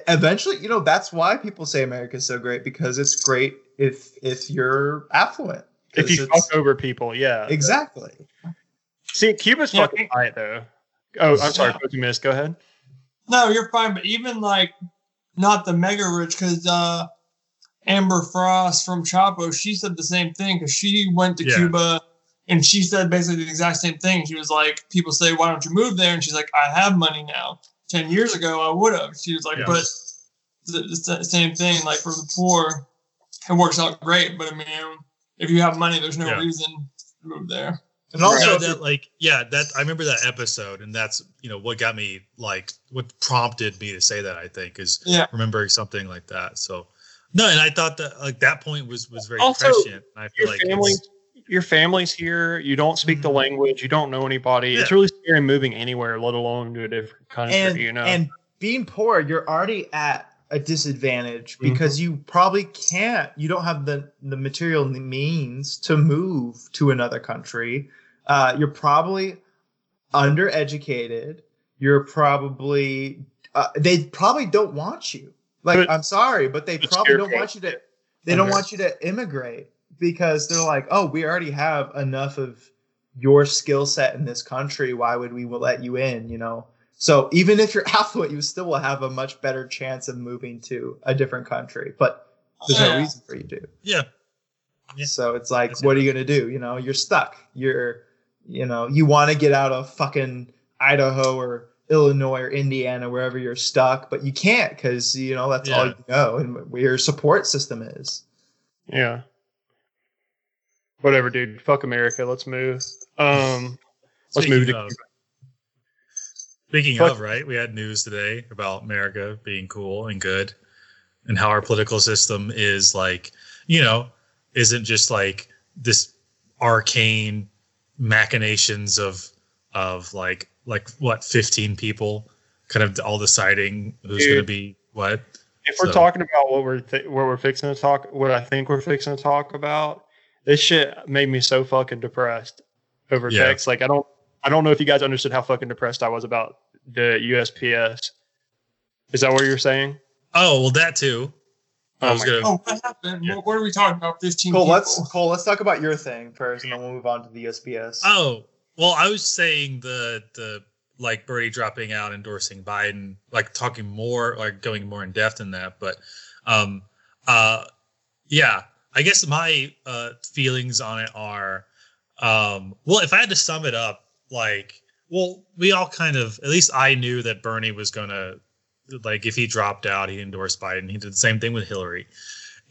Eventually, you know, that's why people say America's so great because it's great if if you're affluent. if you it's- fuck over people, yeah. exactly. See, Cuba's Yeah. fucking tight though. Oh, I'm sorry, Yeah. Cookie Miss. Go ahead. No, you're fine. But even like not the mega rich, because uh, Amber Frost from Chapo, she said the same thing because she went to Yeah. Cuba and she said basically the exact same thing. She was like, people say, "Why don't you move there?" And she's like, "I have money now. Ten years ago, I would have." She was like, Yeah. "But the, the same thing. Like for the poor, it works out great. But I mean, if you have money, there's no Yeah. reason to move there." And also, Yeah, if that like yeah that i remember that episode and that's you know what got me like what prompted me to say that i think is Yeah. remembering something like that so no and i thought that like that point was was very Also, prescient i feel Your like family, it's- your family's here. You don't speak the Mhm. language. You don't know anybody. It's really scary moving anywhere, let alone to a different country. and you know. and being poor, you're already at a disadvantage Mm-hmm. because you probably can't. You don't have the the material means to move to another country. Uh, you're probably undereducated. You're probably uh, they probably don't want you. Like I'm sorry, but they probably don't want you to. They don't want you to immigrate because they're like, oh, we already have enough of your skill set in this country. Why would we let you in? You know. So even if you're affluent, you still will have a much better chance of moving to a different country. But there's no reason for you to. yeah Yeah. So it's like, That's what are you gonna do? You know, you're stuck. You're, you know, you want to get out of fucking Idaho or Illinois or Indiana, wherever you're stuck, but you can't because you know that's all you know and where your support system is. yeah. Whatever, dude. Fuck America. Let's move. Um, let's move Speaking to of, speaking Fuck- of, right, we had news today about America being cool and good, and how our political system is like, you know, isn't just like this arcane machinations of of like like what 15 people kind of all deciding who's going to be what if we're talking about what we're th- what we're fixing to talk, what I think we're fixing to talk about, this shit made me so fucking depressed over Yeah. text. Like I don't, I don't know if you guys understood how fucking depressed I was about the USPS. Is that what you're saying? oh well that too i Oh was my gonna Oh, what happened? Yeah. What, what are we talking about? Fifteen. Cole, people? let's Cole, let's talk about your thing first, and then we'll move on to the USPS. Oh, well, I was saying the the like Bernie dropping out, endorsing Biden, like talking more, like going more in depth in that. But um, uh, yeah, I guess my uh feelings on it are, um, well, if I had to sum it up, like, well, we all kind of, at least I knew that Bernie was gonna, like, if he dropped out, he endorsed Biden. He did the same thing with Hillary,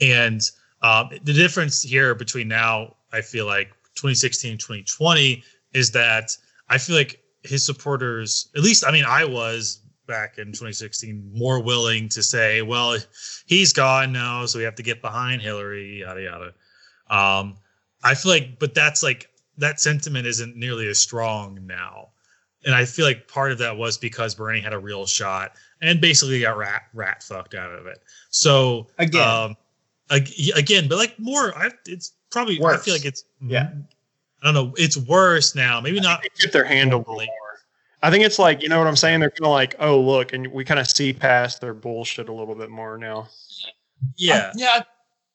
and um, the difference here between now, I feel like 2016, 2020 is that I feel like his supporters, at least, I mean, I was back in 2016 more willing to say, well, he's gone now, so we have to get behind Hillary, yada yada. Um, I feel like, but that's like that sentiment isn't nearly as strong now, and I feel like part of that was because Bernie had a real shot and basically got rat rat fucked out of it. So Again. um, ag- again, but like more, I, it's probably I feel like it's Yeah. I don't know. It's worse now. Maybe not. They get their hand a little more. I think it's like you know what I'm saying. They're kind of like, oh look, and we kind of see past their bullshit a little bit more now. Yeah. I- yeah.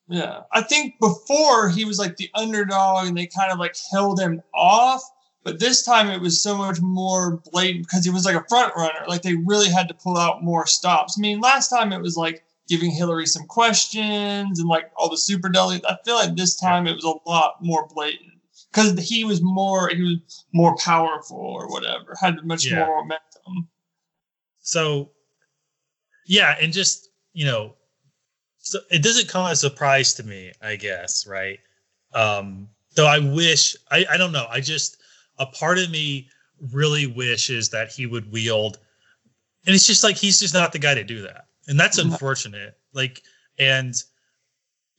Yeah. I think before he was like the underdog and they kind of like held him off. But this time it was so much more blatant because he was like a front runner. Like they really had to pull out more stops. I mean, last time it was like giving Hillary some questions and like all the super delegates. I feel like this time it was a lot more blatant because he was more he was more powerful or whatever, had much Yeah. more momentum. So, yeah, and just you know, so it doesn't come as a surprise to me, I guess, right? Um, though I wish, I, I don't know, I just a part of me really wishes that he would wield, and it's just like he's just not the guy to do that, and that's unfortunate. Like, and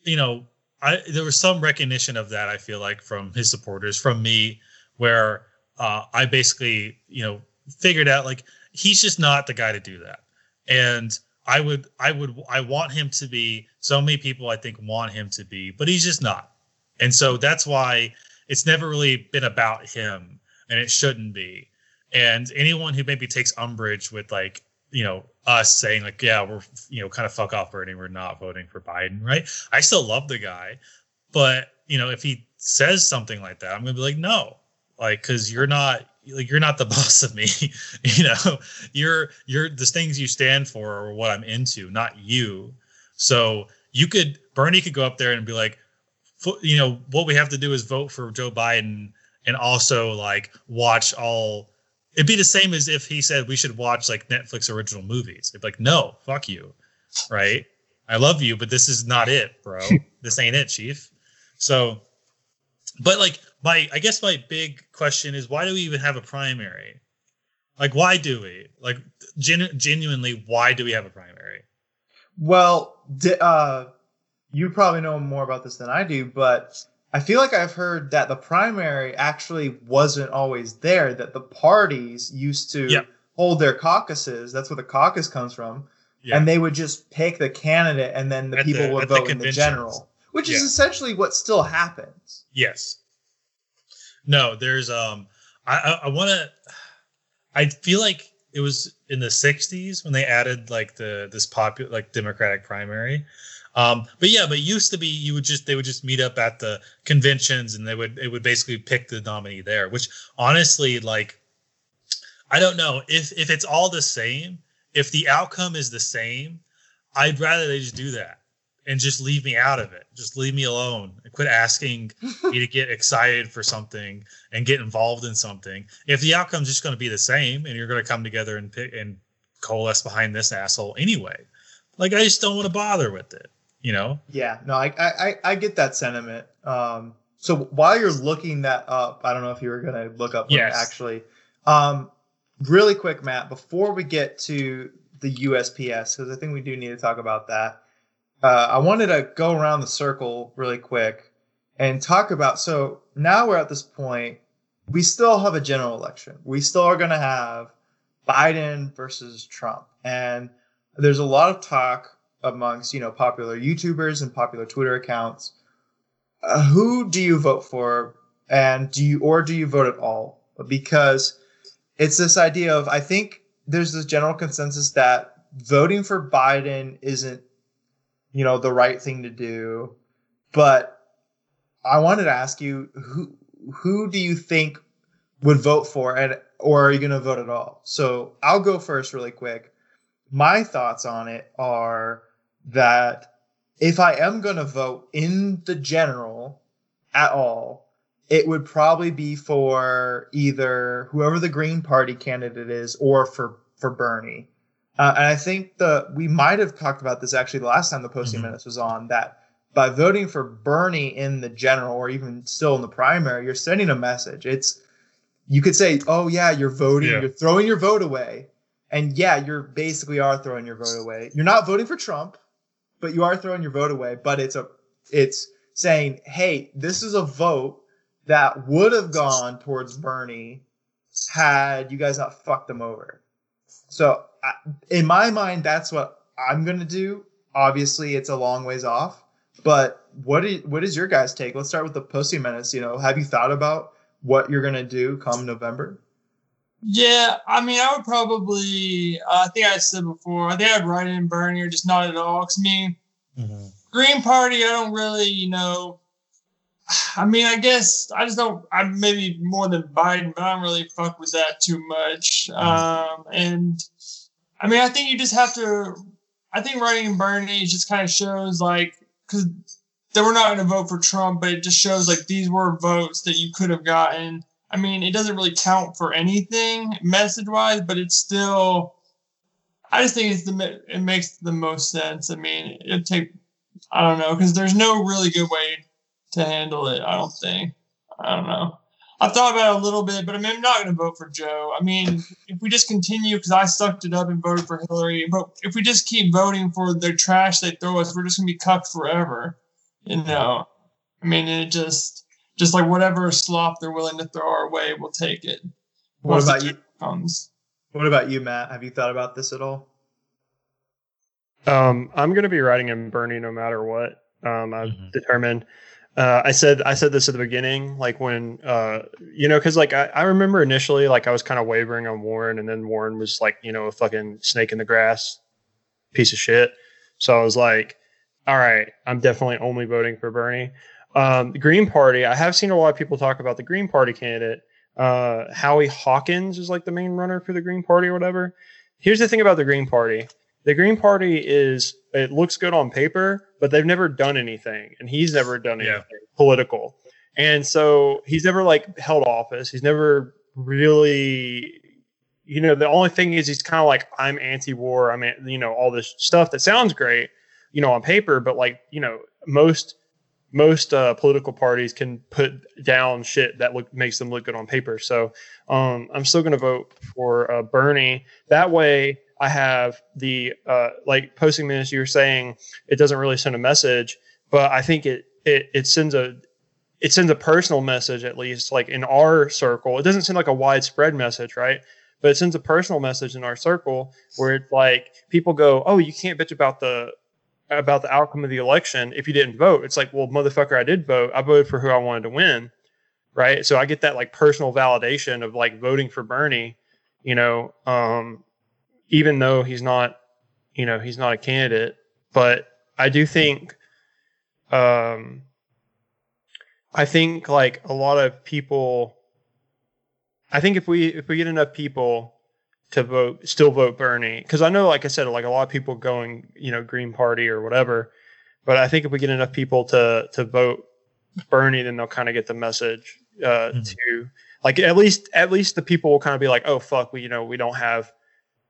you know, I there was some recognition of that. I feel like from his supporters, from me, where uh, I basically, you know, figured out like he's just not the guy to do that. And I would, I would, I want him to be. So many people I think want him to be, but he's just not. And so that's why it's never really been about him, and it shouldn't be. And anyone who maybe takes umbrage with like, you know, us saying like, yeah, we're, you know, kind of fuck off Bernie, we're not voting for Biden, right? I still love the guy, but you know, if he says something like that, I'm gonna be like, no, like, because you're not like you're not the boss of me you know you're you're the things you stand for are what i'm into not you so you could bernie could go up there and be like you know what we have to do is vote for joe biden and also like watch all it'd be the same as if he said we should watch like netflix original movies. It'd be like no fuck you right? I love you but this is not it bro. This ain't it chief. So but like my i guess my big question is why do we even have a primary? Like why do we? Like genu- genuinely why do we have a primary? Well, uh, you probably know more about this than I do, but I feel like I've heard that the primary actually wasn't always there. That the parties used to Yeah. hold their caucuses. That's where the caucus comes from, Yeah. and they would just pick the candidate, and then the At people the- would at the vote in the general, which is essentially what still happens. yes no there's um i i, I want to i feel like it was in the 60s when they added like the this popular like democratic primary um but yeah but it used to be you would just they would just meet up at the conventions and they would it would basically pick the nominee there which honestly like i don't know. If if it's all the same if the outcome is the same i'd rather they just do that and just leave me out of it. Just leave me alone and quit asking me to get excited for something and get involved in something. If the outcome's just going to be the same and you're going to come together and pick and coalesce behind this asshole anyway like i just don't want to bother with it you know Yeah, no, I I, I- get that sentiment. Um, so while you're looking that up, I don't know if you were gonna look up Yes. actually. Um, really quick, Matt, before we get to the USPS, because I think we do need to talk about that. Uh, I wanted to go around the circle really quick and talk about. So now we're at this point. We still have a general election. We still are going to have Biden versus Trump, and there's a lot of talk amongst you know popular YouTubers and popular Twitter accounts. Uh, who do you vote for, and do you or do you vote at all? Because it's this idea of I think there's this general consensus that voting for Biden isn't you know the right thing to do, but I wanted to ask you who who do you think would vote for and or are you going to vote at all? So I'll go first really quick. My thoughts on it are that if I am going to vote in the general at all, it would probably be for either whoever the Green Party candidate is or for for Bernie. Uh, and I think the we might have talked about this actually the last time the posting Mhm. menace was on that by voting for Bernie in the general or even still in the primary, you're sending a message. It's you could say, "Oh yeah, you're voting, Yeah. you're throwing your vote away," and yeah, you're basically are throwing your vote away. You're not voting for Trump, but you are throwing your vote away. But it's a it's saying, "Hey, this is a vote that would have gone towards Bernie had you guys not fucked them over." So I, in my mind, that's what I'm gonna do. Obviously, it's a long ways off, but what is what is your guys' take? Let's start with the posting menace. You know, have you thought about what you're gonna do come November? Yeah, I mean, I would probably. Uh, I think I said before. I think I'd write in Bernie or just not at all. 'Cause, I mean, Mhm. Green Party. I don't really, you know. I mean, I guess I just don't. I'm maybe more than Biden, but I don't really fuck with that too much. Um, and I mean, I think you just have to. I think writing in Bernie just kind of shows like because they were not going to vote for Trump, but it just shows like these were votes that you could have gotten. I mean, it doesn't really count for anything message wise, but it's still. I just think it's the it makes the most sense. I mean, it take I don't know because there's no really good way to handle it. I don't think. I don't know. I thought about it a little bit, but I mean, I'm not going to vote for Joe. I mean, if we just continue, because I sucked it up and voted for Hillary, but if we just keep voting for their trash they throw us, we're just going to be cucked forever. You know, I mean, it just just like whatever slop they're willing to throw our way, we'll take it. What about you? Comes. What about you, Matt? Have you thought about this at all? Um, I'm going to be riding in Bernie no matter what. Um, I've Mhm. determined. Uh, I said I said this at the beginning, like when uh, you know, because like I, I remember initially, like I was kind of wavering on Warren, and then Warren was like, you know, a fucking snake in the grass, piece of shit. So I was like, all right, I'm definitely only voting for Bernie. Um, the Green Party, I have seen a lot of people talk about the Green Party candidate. Uh, Howie Hawkins is like the main runner for the Green Party or whatever. Here's the thing about the Green Party the Green Party is it looks good on paper, but they've never done anything, and he's never done Yeah. anything political. And so he's never like held office. He's never really, you know, the only thing is he's kind of like I'm anti-war. I'm, an- you know, all this stuff that sounds great, you know, on paper, but like you know, most most uh, political parties can put down shit that look makes them look good on paper. So um, I'm still going to vote for uh, Bernie. That way, I have the uh, like posting menace. You were saying it doesn't really send a message, but I think it it it sends a it sends a personal message at least like in our circle. It doesn't send like a widespread message, right? But it sends a personal message in our circle where it's like people go, "Oh, you can't bitch about the about the outcome of the election if you didn't vote." It's like, "Well, motherfucker, I did vote. I voted for who I wanted to win." Right? So I get that like personal validation of like voting for Bernie, you know, um even though he's not, you know, he's not a candidate, but I do think um I think like a lot of people I think if we if we get enough people to vote still vote Bernie because I know like I said like a lot of people going you know Green Party or whatever but I think if we get enough people to to vote Bernie then they'll kind of get the message uh Mhm. to like at least at least the people will kind of be like oh fuck we you know we don't have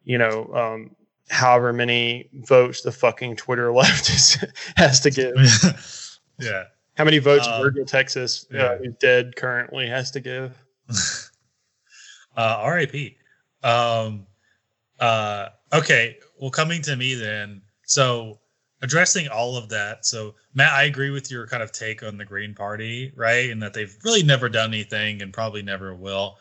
you know um however many votes the fucking Twitter left is, has to give yeah. How many votes Uh, Virgil, Texas, uh, who's dead currently, has to give? uh, RIP. Um, uh, okay, well, coming to me then. So, addressing all of that. So, Matt, I agree with your kind of take on the Green Party, right? And that they've really never done anything and probably never will.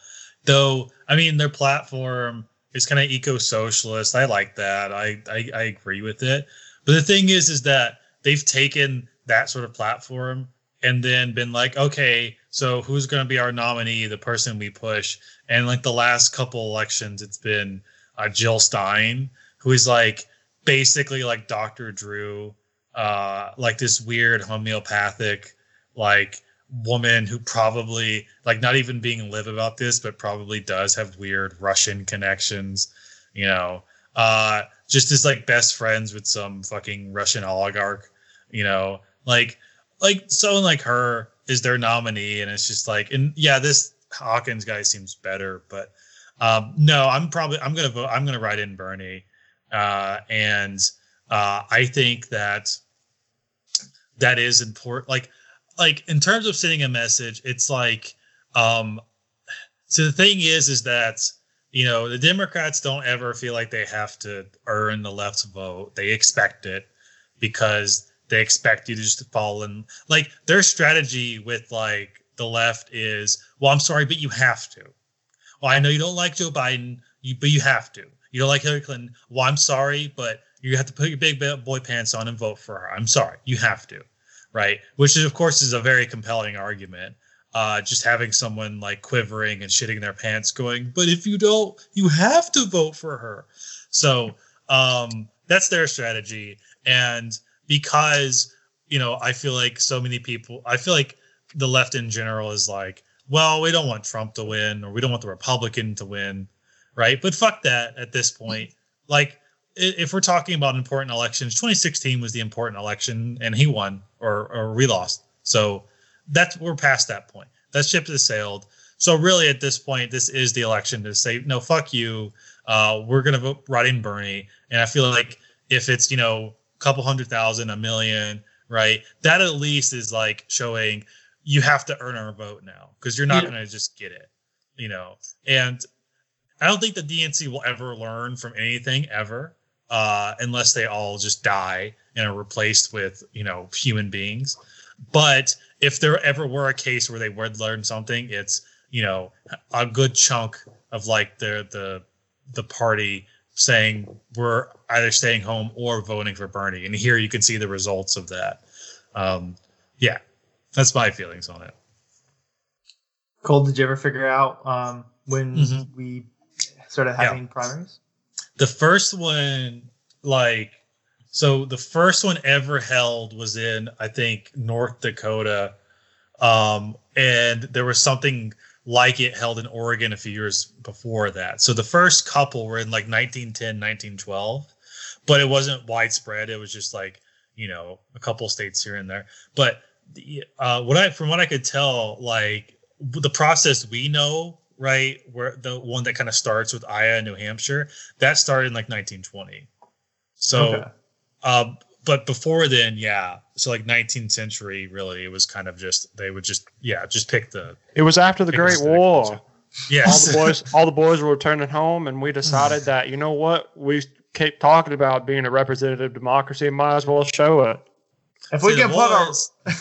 Though, I mean, their platform is kind of eco-socialist. I like that. I, I I agree with it. But the thing is, is that they've taken that sort of platform and then been like, okay, so who's going to be our nominee? The person we push. And like the last couple elections, it's been uh, Jill Stein, who is like basically like Dr. Drew, uh, like this weird homeopathic, like woman who probably like not even being live about this, but probably does have weird Russian connections, you know, uh, just is like best friends with some fucking Russian oligarch, you know, like like someone like her is their nominee, and it's just like, and yeah, this Hawkins guy seems better, but um, no, I'm probably I'm gonna vote. I'm gonna write in Bernie, uh, and uh, I think that that is important. Like, like in terms of sending a message, it's like, um, so the thing is, is that you know the Democrats don't ever feel like they have to earn the left's vote. They expect it because they expect you to just fall in like their strategy with like the left is well i'm sorry but you have to. Well i know you don't like joe biden you, but you have to. You don't like hillary clinton. Well i'm sorry but you have to put your big boy pants on and vote for her. I'm sorry you have to. Right? Which is of course is a very compelling argument uh, just having someone like quivering and shitting their pants going but if you don't you have to vote for her. So um, that's their strategy and because you know i feel like so many people i feel like the left in general is like well we don't want trump to win or we don't want the republican to win right? But fuck that at this point. Like if we're talking about important elections 2016 was the important election and he won or or we lost. So that's we're past that point. That ship has sailed. So really at this point this is the election to say no fuck you. Uh, we're gonna vote right in bernie. And i feel like if it's you know a couple hundred thousand a million right? That at least is like showing you have to earn our vote now because you're not Yeah. going to just get it you know? And i don't think the dnc will ever learn from anything ever uh, unless they all just die and are replaced with you know human beings. But if there ever were a case where they would learn something it's you know a good chunk of like the the the party saying we're either staying home or voting for Bernie. And here you can see the results of that. Um, yeah, that's my feelings on it. Cole, did you ever figure out um, when Mhm. we started Yeah. having primaries? The first one, like, so the first one ever held was in, I think, North Dakota. Um, and there was something like it held in Oregon a few years before that. So the first couple were in like 1910, 1912, but it wasn't widespread. It was just like, you know, a couple states here and there. But uh, what I, from what I could tell, like the process we know, right, where the one that kind of starts with Iowa, and New Hampshire, that started in like 1920. So, Okay. uh, but before then, yeah. So like 19th century, really, it was kind of just they would just yeah just pick the It was after the Great stick, War. so- All the boys, all the boys were returning home, and we decided that you know what, we keep talking about being a representative democracy, might as well show it. If we See, the can put boys- a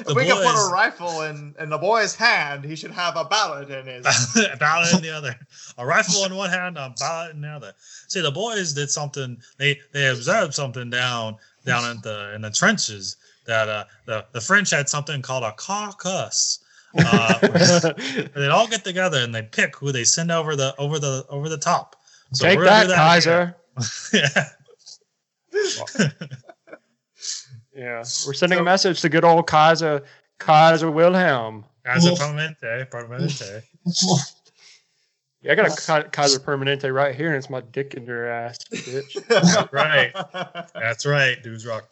if the we can put a rifle in in the boy's hand, he should have a ballot in his. a ballot in the other, a rifle in one hand, a ballot in the other. See, the boys did something. They they observed something down down in the in the trenches that uh, the the French had something called a caucus. Uh, they'd all get together and they'd pick who they send over the over the over the top. So Take we're that. Kaiser. yeah. Yeah, we're sending So- a message to good old Kaiser, Kaiser Wilhelm. As a Wolf. permanente, permanente. Yeah, I got a Kaiser Permanente right here, and it's my dick in your ass, bitch. Right. That's right, dudes rock.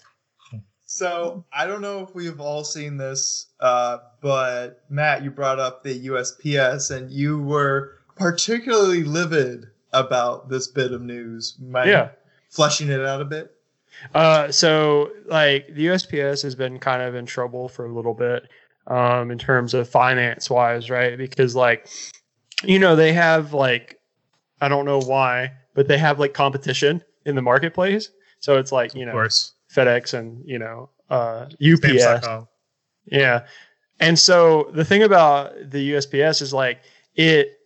So I don't know if we've all seen this, uh, but Matt, you brought up the USPS, and you were particularly livid about this bit of news. Mind Yeah. fleshing it out a bit. Uh, so like the USPS has been kind of in trouble for a little bit um, in terms of finance wise, right? Because like, you know, they have like, I don't know why, but they have like competition in the marketplace. So it's like you Of know course. FedEx and you know uh, UPS. Yeah. And so the thing about the USPS is like it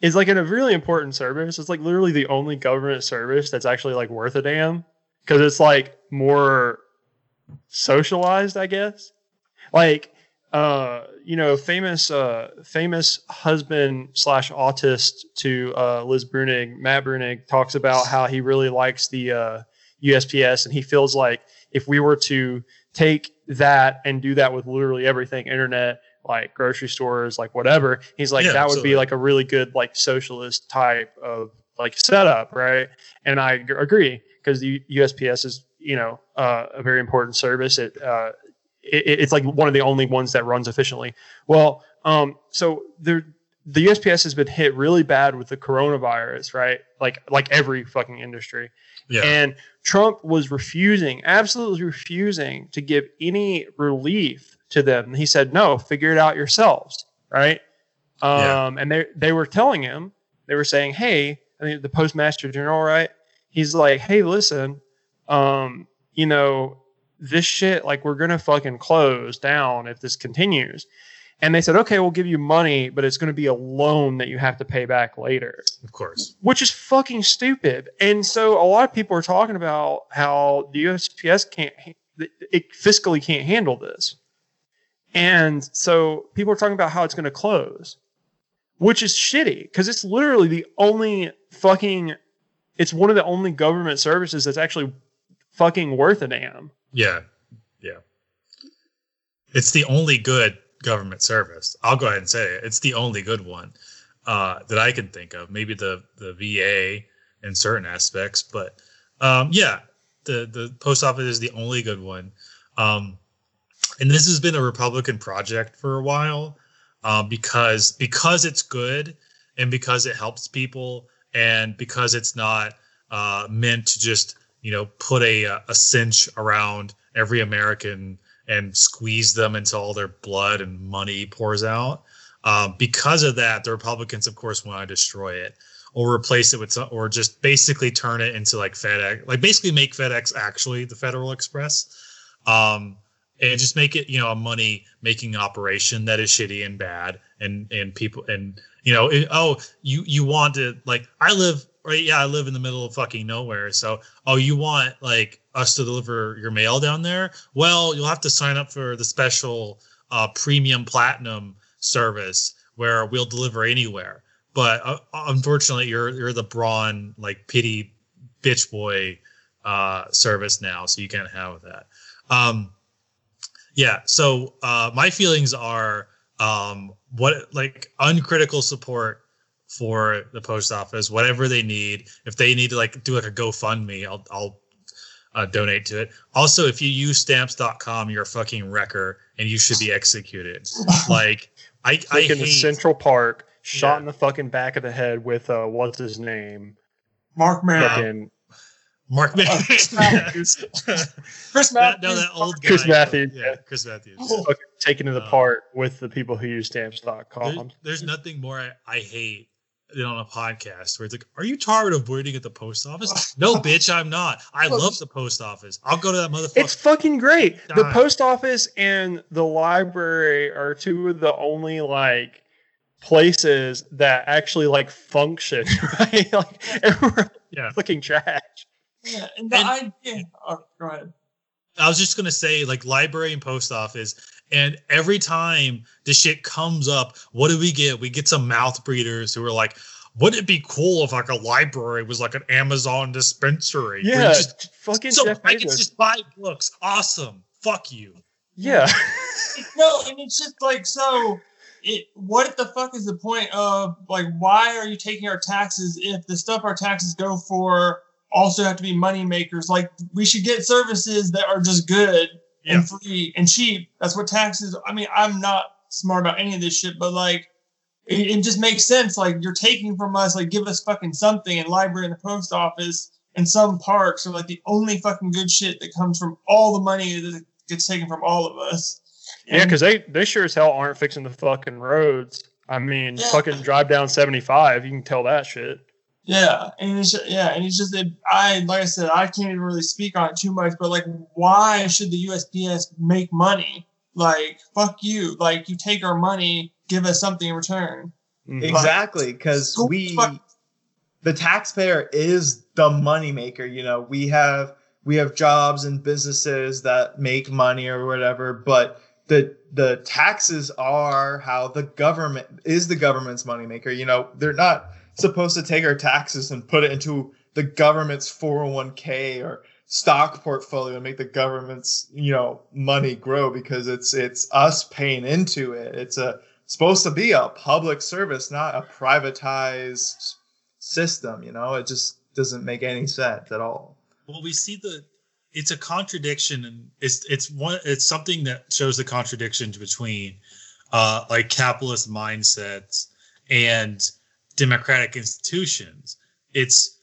is like a really important service. It's like literally the only government service that's actually like worth a damn because it's like more socialized, I guess. Like uh you know famous uh famous husband slash autist to uh liz bruenig matt bruenig talks about how he really likes the uh usps and he feels like if we were to take that and do that with literally everything internet like grocery stores like whatever he's like Yeah, that would absolutely. be like a really good like socialist type of like setup right and i g- agree because the usps is you know uh, a very important service it uh it, it's like one of the only ones that runs efficiently well um so there the usps has been hit really bad with the coronavirus right like like every fucking industry Yeah. and Trump was refusing, absolutely refusing to give any relief to them. He said, no, figure it out yourselves. Right. Um, Yeah. and they, they were telling him, they were saying, Hey, I mean, the postmaster general, right. He's like, Hey, listen, um, you know, this shit, like we're going to fucking close down if this continues. And they said, okay, we'll give you money, but it's going to be a loan that you have to pay back later of course. which is fucking stupid. And so a lot of people are talking about how the USPS can't, it fiscally can't handle this. And so people are talking about how it's going to close, which is shitty because it's literally the only fucking, it's one of the only government services that's actually fucking worth a damn. Yeah. Yeah. It's the only good government service. I'll go ahead and say it. It's the only good one uh, that I can think of. Maybe the the VA in certain aspects, but um, yeah, the the post office is the only good one. Um, and this has been a Republican project for a while uh, because because it's good and because it helps people and because it's not uh, meant to just you know put a a cinch around every American and squeeze them until all their blood and money pours out. Um, because of that, the Republicans, of course, want to destroy it or replace it with, some, or just basically turn it into like FedEx, like basically make FedEx actually the Federal Express, um, and just make it, you know, a money making operation that is shitty and bad, and and people and you know, it, oh, you you want to like I live right, yeah, I live in the middle of fucking nowhere, so oh, you want like us to deliver your mail down there? Well, you'll have to sign up for the special uh, premium platinum service where we'll deliver anywhere. But uh, unfortunately, you're you're the brawn like pity bitch boy uh, service now, so you can't have that. Um, yeah. So uh, my feelings are um, what like uncritical support for the post office, whatever they need. If they need to like do like a GoFundMe, I'll I'll uh, donate to it. Also, if you use stamps.com, you're a fucking wrecker and you should be executed. like I, I in hate the Central Park, shot Yeah. in the fucking back of the head with uh, what's his name? Marc Maron. Fucking Mark Chris Matthews. Chris that, Matthews. no, that old guy. Chris Matthews, Yeah, yeah. Chris Matthews. Fucking taken to the Uh, part with the people who use There's, stamps.com. there's nothing more I, I hate than on a podcast where it's like, "Are you tired of waiting at the post office?" no, bitch, I'm not. I love the post office. I'll go to that motherfucker. It's fucking great. The post office and the library are two of the only like places that actually like function, right? like everywhere Yeah. fucking trash. Yeah, and the And- idea. Oh, go ahead. I was just gonna say, like library and post office, and every time this shit comes up, what do we get? We get some mouth breeders who are like, "Wouldn't it be cool if like a library was like an Amazon dispensary? Yeah, just, fucking so Jeff I can just buy books. Awesome. Fuck you. yeah. No, and it's just like so. It what the fuck is the point of like why are you taking our taxes if the stuff our taxes go for also have to be money makers? Like we should get services that are just good Yeah. and free and cheap. That's what taxes. I mean, I'm not smart about any of this shit, but like it, it just makes sense. Like you're taking from us, like give us fucking something. And library and the post office and some parks are like the only fucking good shit that comes from all the money that gets taken from all of us. Yeah, because they they sure as hell aren't fixing the fucking roads. I mean, Yeah. fucking drive down seventy five. You can tell that shit. Yeah, and it's ju- yeah, and it's just that I like I said I can't even really speak on it too much, but like, why should the USPS make money? Like, fuck you! Like, you take our money, give us something in return. Mhm. Exactly, because Go we, fuck- the taxpayer is the moneymaker. You know, we have we have jobs and businesses that make money or whatever, but the the taxes are how the government is the government's moneymaker. You know, they're not supposed to take our taxes and put it into the government's 401k or stock portfolio and make the government's you know money grow because it's it's us paying into it. It's a supposed to be a public service not a privatized system you know? It just doesn't make any sense at all. Well we see the it's a contradiction and it's it's one it's something that shows the contradictions between uh like capitalist mindsets and democratic institutions. It's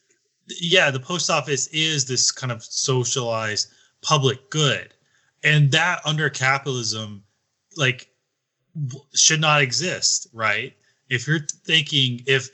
yeah the post office is this kind of socialized public good. And that under capitalism like should not exist right? If you're thinking if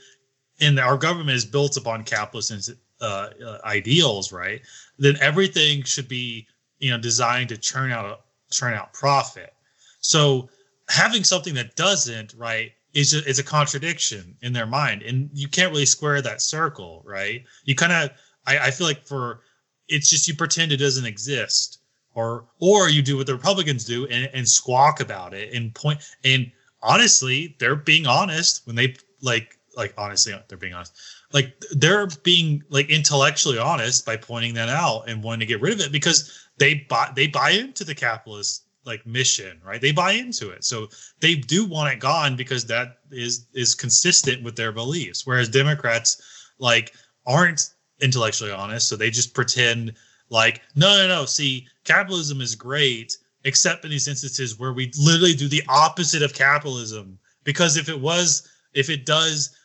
and our government is built upon capitalist uh, uh, ideals right? Then everything should be you know designed to churn out churn out profit. So having something that doesn't right is a, is a contradiction in their mind. And you can't really square that circle right? You kind of I, I feel like for it's just you pretend it doesn't exist or or you do what the republicans do and, and squawk about it and point and honestly they're being honest when they like like honestly they're being honest. Like they're being like intellectually honest by pointing that out and wanting to get rid of it because they buy they buy into the capitalist like mission right? They buy into it. So they do want it gone because that is is consistent with their beliefs. Whereas democrats like aren't intellectually honest so they just pretend like no no no see capitalism is great except in these instances where we literally do the opposite of capitalism. Because if it was if it does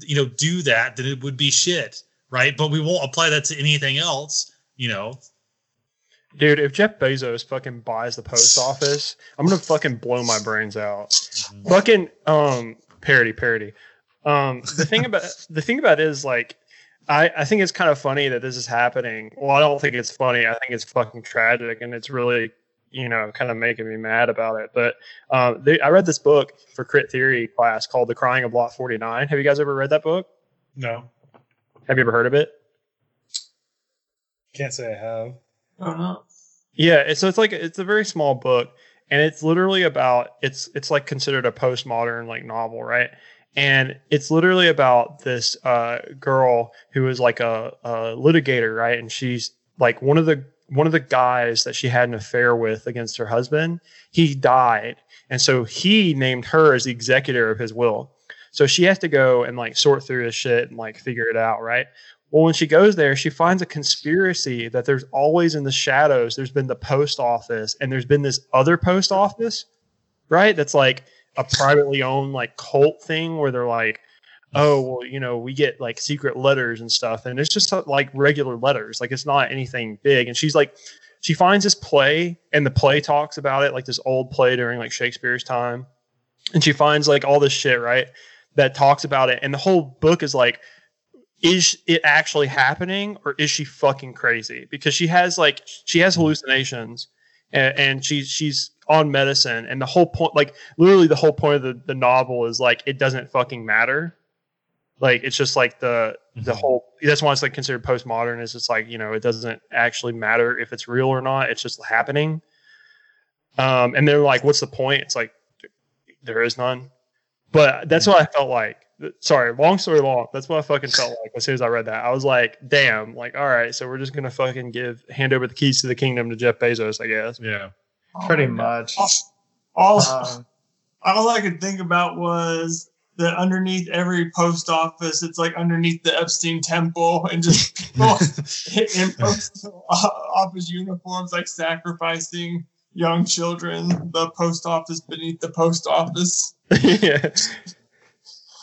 you know do that then it would be shit right? But we won't apply that to anything else you know Dude, if Jeff Bezos fucking buys the post office, I'm gonna fucking blow my brains out. Fucking um parody, parody. Um the thing about the thing about it is like I, I think it's kind of funny that this is happening. Well, I don't think it's funny. I think it's fucking tragic and it's really, you know, kind of making me mad about it. But um, they, I read this book for Crit Theory class called The Crying of Lot 49. Have you guys ever read that book? no Have you ever heard of it? can't say i have Yeah, so it's like it's a very small book, and it's literally about it's it's like considered a postmodern like novel, right? And it's literally about this uh, girl who is like a, a litigator, right? And she's like one of the one of the guys that she had an affair with against her husband. He died, and so he named her as the executor of his will. So she has to go and like sort through this shit and like figure it out, right? Well, when she goes there, she finds a conspiracy that there's always in the shadows, there's been the post office and there's been this other post office, right? That's like a privately owned like cult thing where they're like, oh, well, you know, we get like secret letters and stuff. And it's just uh, like regular letters. Like it's not anything big. And she's like, she finds this play and the play talks about it, like this old play during like Shakespeare's time. And she finds like all this shit, right? That talks about it. And the whole book is like, is it actually happening or is she fucking crazy? Because she has like she has hallucinations and, and she's she's on medicine and the whole point like literally the whole point of the, the novel is like it doesn't fucking matter. Like it's just like the the Mhm. whole that's why it's like considered postmodern is it's like, you know, it doesn't actually matter if it's real or not. It's just happening. Um and they're like, what's the point? It's like there is none. But that's what I felt like. Sorry, long story long. That's what I fucking felt like as soon as I read that. I was like, damn, like, all right, so we're just gonna fucking give hand over the keys to the kingdom to Jeff Bezos, I guess. yeah pretty Oh my God. much All, um, all I could think about was that underneath every post office, it's like underneath the Epstein temple, and just people in post office uniforms, like sacrificing young children. The post office beneath the post office. yeah.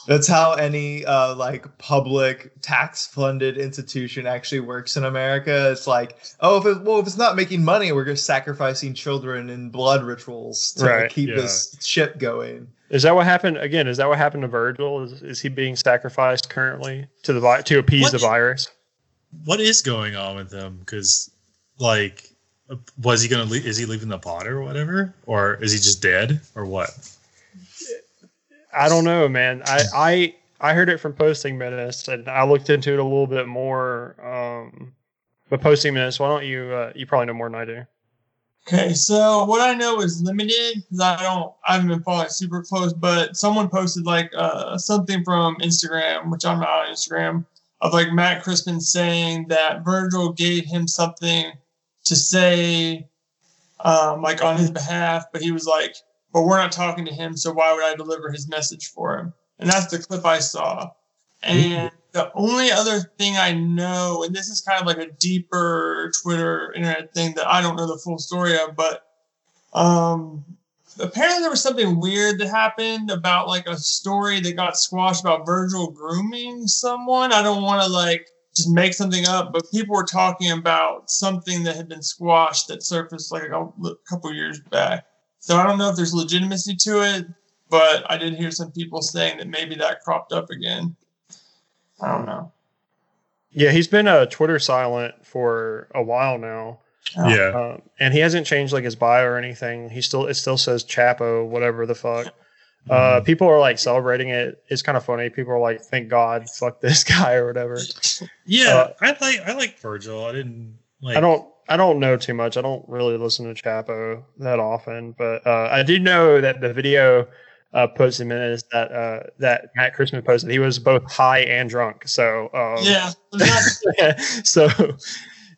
That's how any uh, like public tax funded institution actually works in America. It's like, oh, if it, well, if it's not making money, we're just sacrificing children in blood rituals to Right, keep yeah. this ship going. Is that what happened again? Is that what happened to Virgil? Is, is he being sacrificed currently to the vi- to appease What the the- virus? What is going on with him? Because, like, was he gonna? Le- is he leaving the pot or whatever, or is he just dead, or what? I don't know, man. I I I heard it from Posting Menace, and I looked into it a little bit more. Um, but Posting Menace, why don't you? Uh, you probably know more than I do. Okay, so what I know is limited because I don't, I haven't been following super close. But someone posted like uh, something from Instagram, which I'm not on Instagram, of like Matt Christman saying that Virgil gave him something to say, um, like on his behalf, but he was like, "But we're not talking to him, so why would I deliver his message for him?" And that's the clip I saw. And the only other thing I know, and this is kind of like a deeper Twitter internet thing that I don't know the full story of, but um, apparently there was something weird that happened about like a story that got squashed about Virgil grooming someone. I don't want to like just make something up, but people were talking about something that had been squashed that surfaced like a couple years back. So I don't know if there's legitimacy to it, but I did hear some people saying that maybe that cropped up again. I don't know. Yeah, he's been uh, Twitter silent for a while now, Oh. Yeah, um, and he hasn't changed like his bio or anything. He still it still says Chapo, whatever the fuck. Uh, Mhm. people are like celebrating it. It's kind of funny. People are like, "Thank God, fuck this guy" or whatever. yeah. uh, I like I like Virgil. I didn't like. I don't I don't know too much. I don't really listen to Chapo that often, but uh, I do know that the video uh, in minutes that uh, that Matt Christman posted, he was both high and drunk. So um, Yeah, so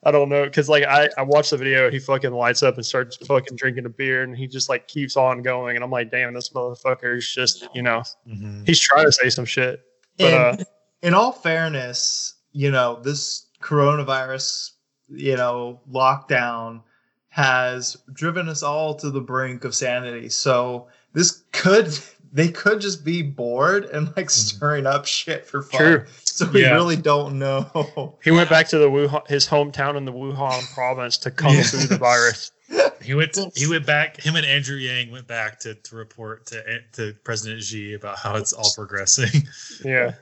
I don't know because like I I watched the video, he fucking lights up and starts fucking drinking a beer, and he just like keeps on going, and I'm like, damn, this motherfucker is just you know Mhm. he's trying to say some shit, but uh, in all fairness, you know, this coronavirus, you know, lockdown has driven us all to the brink of sanity. So this could they could just be bored and like mm-hmm. stirring up shit for fun. True. So we Yeah. really don't know. he went back to the Wuhan, his hometown in the Wuhan province to kung fu the virus. He went. he went back. Him and Andrew Yang went back to, to report to to President Xi about how it's all progressing. Yeah.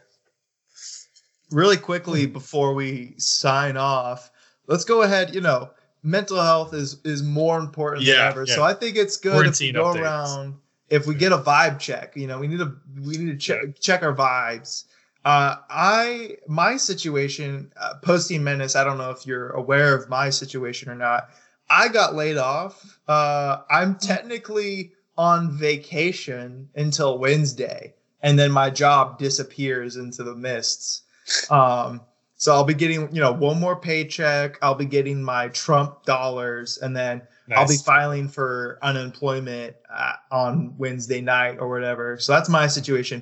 really quickly before we sign off, let's go ahead. You know, mental health is is more important Yeah, than ever. yeah. So I think it's good Quarantine if we go updates. around. If we get a vibe check, you know, we need to we need to check check our vibes. Uh, I my situation, uh, posting menace. I don't know if you're aware of my situation or not. I got laid off. Uh, I'm technically on vacation until Wednesday, and then my job disappears into the mists. Um, so I'll be getting, you know, one more paycheck. I'll be getting my Trump dollars, and then I'll be filing for unemployment uh, on Wednesday night or whatever. So that's my situation.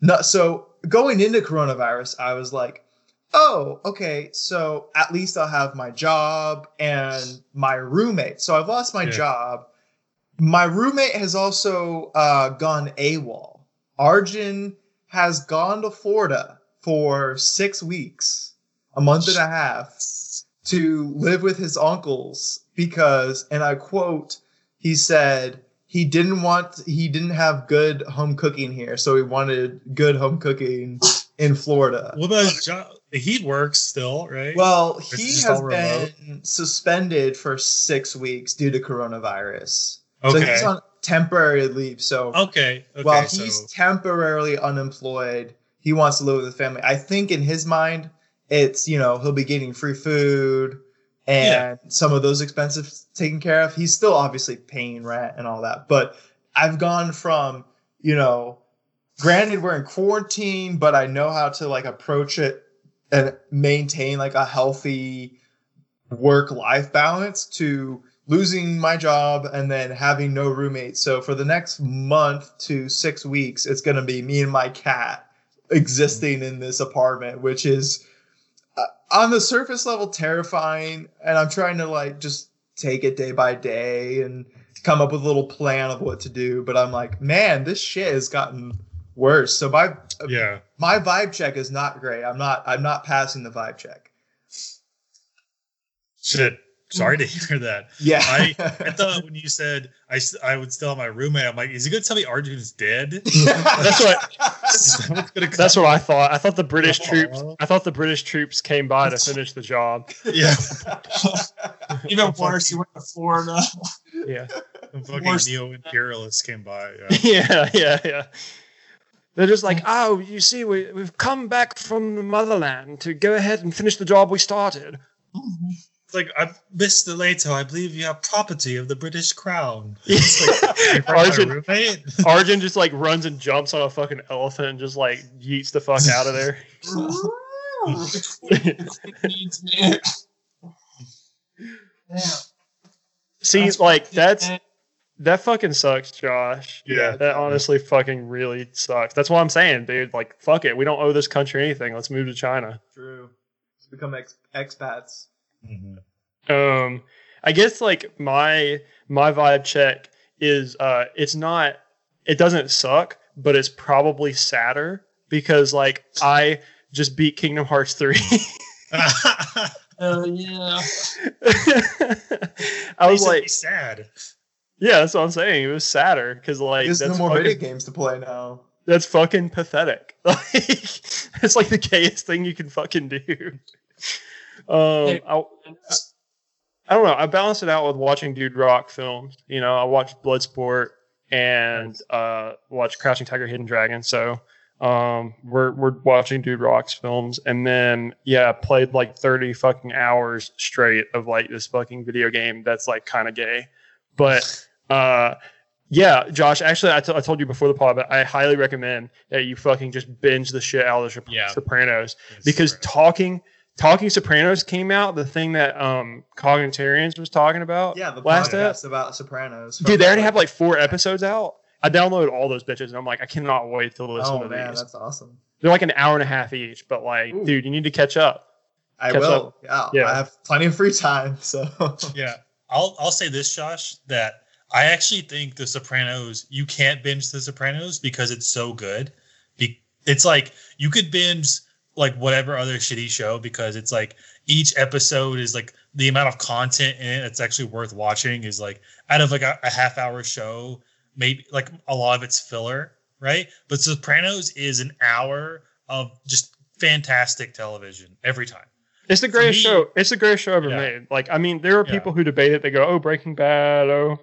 No, so going into coronavirus, I was like, oh, okay, so at least I'll have my job and my roommate. So I've lost my Yeah. job. My roommate has also uh, gone AWOL. Arjun has gone to Florida for six weeks, a month and a half, to live with his uncles because, and I quote, he said he didn't want, he didn't have good home cooking here, so he wanted good home cooking in Florida. About his job? He works still, right? Well, he has been suspended for six weeks due to coronavirus. So he's on temporary leave. So okay. Okay. while so, he's temporarily unemployed, he wants to live with his family. I think in his mind, it's you know he'll be getting free food and some of those expenses taken care of. He's still obviously paying rent and all that, but I've gone from you know, granted we're in quarantine, but I know how to like approach it and maintain like a healthy work life balance to losing my job and then having no roommates. So for the next month to six weeks, it's going to be me and my cat existing in this apartment, which is on the surface level terrifying. And I'm trying to like just take it day by day and come up with a little plan of what to do. But I'm like, man, this shit has gotten worse. So my Yeah. my vibe check is not great. I'm not I'm not passing the vibe check. Shit. Sorry to hear that. Yeah. I, I thought when you said I, I would still have my roommate, I'm like, is he going to tell me Arjun is dead? That's what Is that gonna that's what I thought. I thought the British Aw. troops I thought the British troops came by to finish the job. Yeah. Even worse, you went to Florida. Yeah. The fucking neo imperialists came by. Yeah. yeah, yeah, yeah. They're just like, oh, you see, we, we've come back from the motherland to go ahead and finish the job we started. Mm-hmm. It's like, I, Mr. Leto, I believe you have property of the British crown. Arjun, Arjun. Arjun just like runs and jumps on a fucking elephant and just like yeets the fuck out of there. needs See, like that's that fucking sucks, Josh. Yeah. That honestly fucking really sucks. That's what I'm saying, dude. Like, fuck it. We don't owe this country anything. Let's move to China. True. Let's become ex- expats. Mhm. um i guess like my my vibe check is uh it's not it doesn't suck but it's probably sadder because like i just beat kingdom hearts 3 Hell yeah. i was like be sad. yeah that's what i'm saying it was sadder because like There's no that's more fucking, video games to play now. that's fucking pathetic like it's like the gayest thing you can fucking do um I, I don't know. I balance it out with watching Dude Rock films. You know, I watched Bloodsport and uh, watched Crouching Tiger, Hidden Dragon. So um, we're we're watching Dude Rock's films, and then yeah, played like thirty fucking hours straight of like this fucking video game that's like kind of gay. But uh, yeah, Josh. Actually, I, t- I told you before the pod, but I highly recommend that you fucking just binge the shit out of the Yeah. Sopranos because talking talking Sopranos came out, the thing that um Cognitarians was talking about. Yeah, the last podcast about Sopranos. Dude, they already have like four episodes out. I downloaded all those bitches and I'm like, I cannot wait to listen Oh to man, these. that's awesome. They're like an hour and a half each, but like, Ooh. dude, you need to catch up. I Catch will. Yeah, Yeah. I have plenty of free time, so Yeah. I'll I'll say this, Josh, that I actually think The Sopranos, you can't binge The Sopranos because it's so good. Be- It's like you could binge like whatever other shitty show because it's like each episode is like the amount of content in it that's actually worth watching is like out of like a, a half hour show, maybe like a lot of it's filler, right? But Sopranos is an hour of just fantastic television every time. It's the greatest me- show. It's the greatest show ever Yeah. made. Like, I mean, there are Yeah. people who debate it. They go, "Oh, Breaking Bad, oh,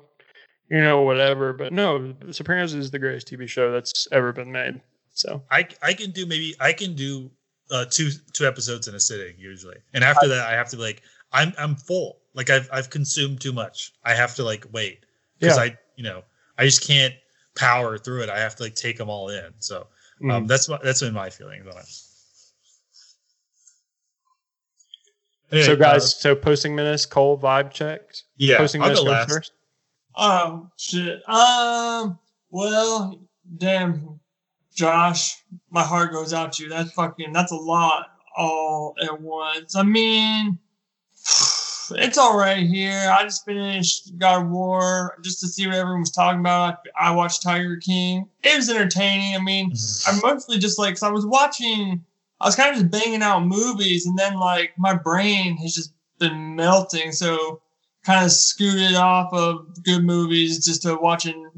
you know, whatever." But no, Sopranos is the greatest TV show that's ever been made. So I I can do maybe I can do uh, two two episodes in a sitting usually, and after that I have to like I'm I'm full. Like I've I've consumed too much. I have to like wait because Yeah. I you know I just can't power through it. I have to like take them all in. So um, mm. that's what that's been my feelings on it. Anyway, so guys, uh, so posting menace, Cole vibe checks. yeah, posting I'll minutes go goes last. first. Oh shit. Um. Well, damn, Josh, my heart goes out to you. That's fucking. That's a lot all at once. I mean, it's all right here. I just finished God of War just to see what everyone was talking about. I watched Tiger King. It was entertaining. I mean, mm-hmm. I'm mostly just like, cause I was watching, I was kind of just banging out movies, and then like my brain has just been melting. So kind of scooted off of good movies just to watching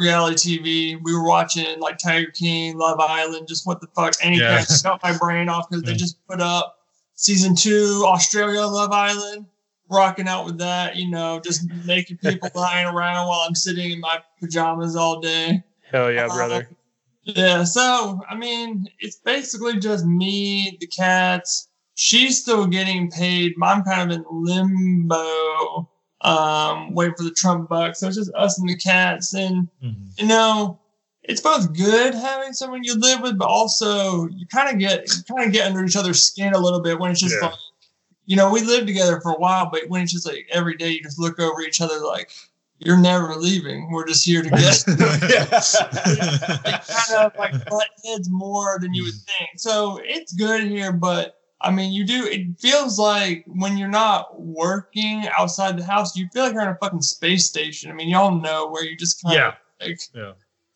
reality TV. We were watching like Tiger King, Love Island, just what the fuck, anything. Yeah. Got my brain off because they just put up season two, Australia Love Island. Rocking out with that, you know, just making people lying around while I'm sitting in my pajamas all day. Hell yeah, Uh, brother. Yeah, so I mean, it's basically just me, the cats. She's still getting paid. I'm kind of in limbo, um, waiting for the Trump bucks. So it's just us and the cats, and Mhm. you know, it's both good having someone you live with, but also you kind of get you kind of get under each other's skin a little bit when it's just Yeah. like, you know, we lived together for a while, but when it's just like every day you just look over each other like you're never leaving. We're just here together. like kind of like butt heads more than you would think. So it's good here, but I mean, you do. It feels like when you're not working outside the house, you feel like you're in a fucking space station. I mean, y'all know where you just kind Yeah. of like Yeah.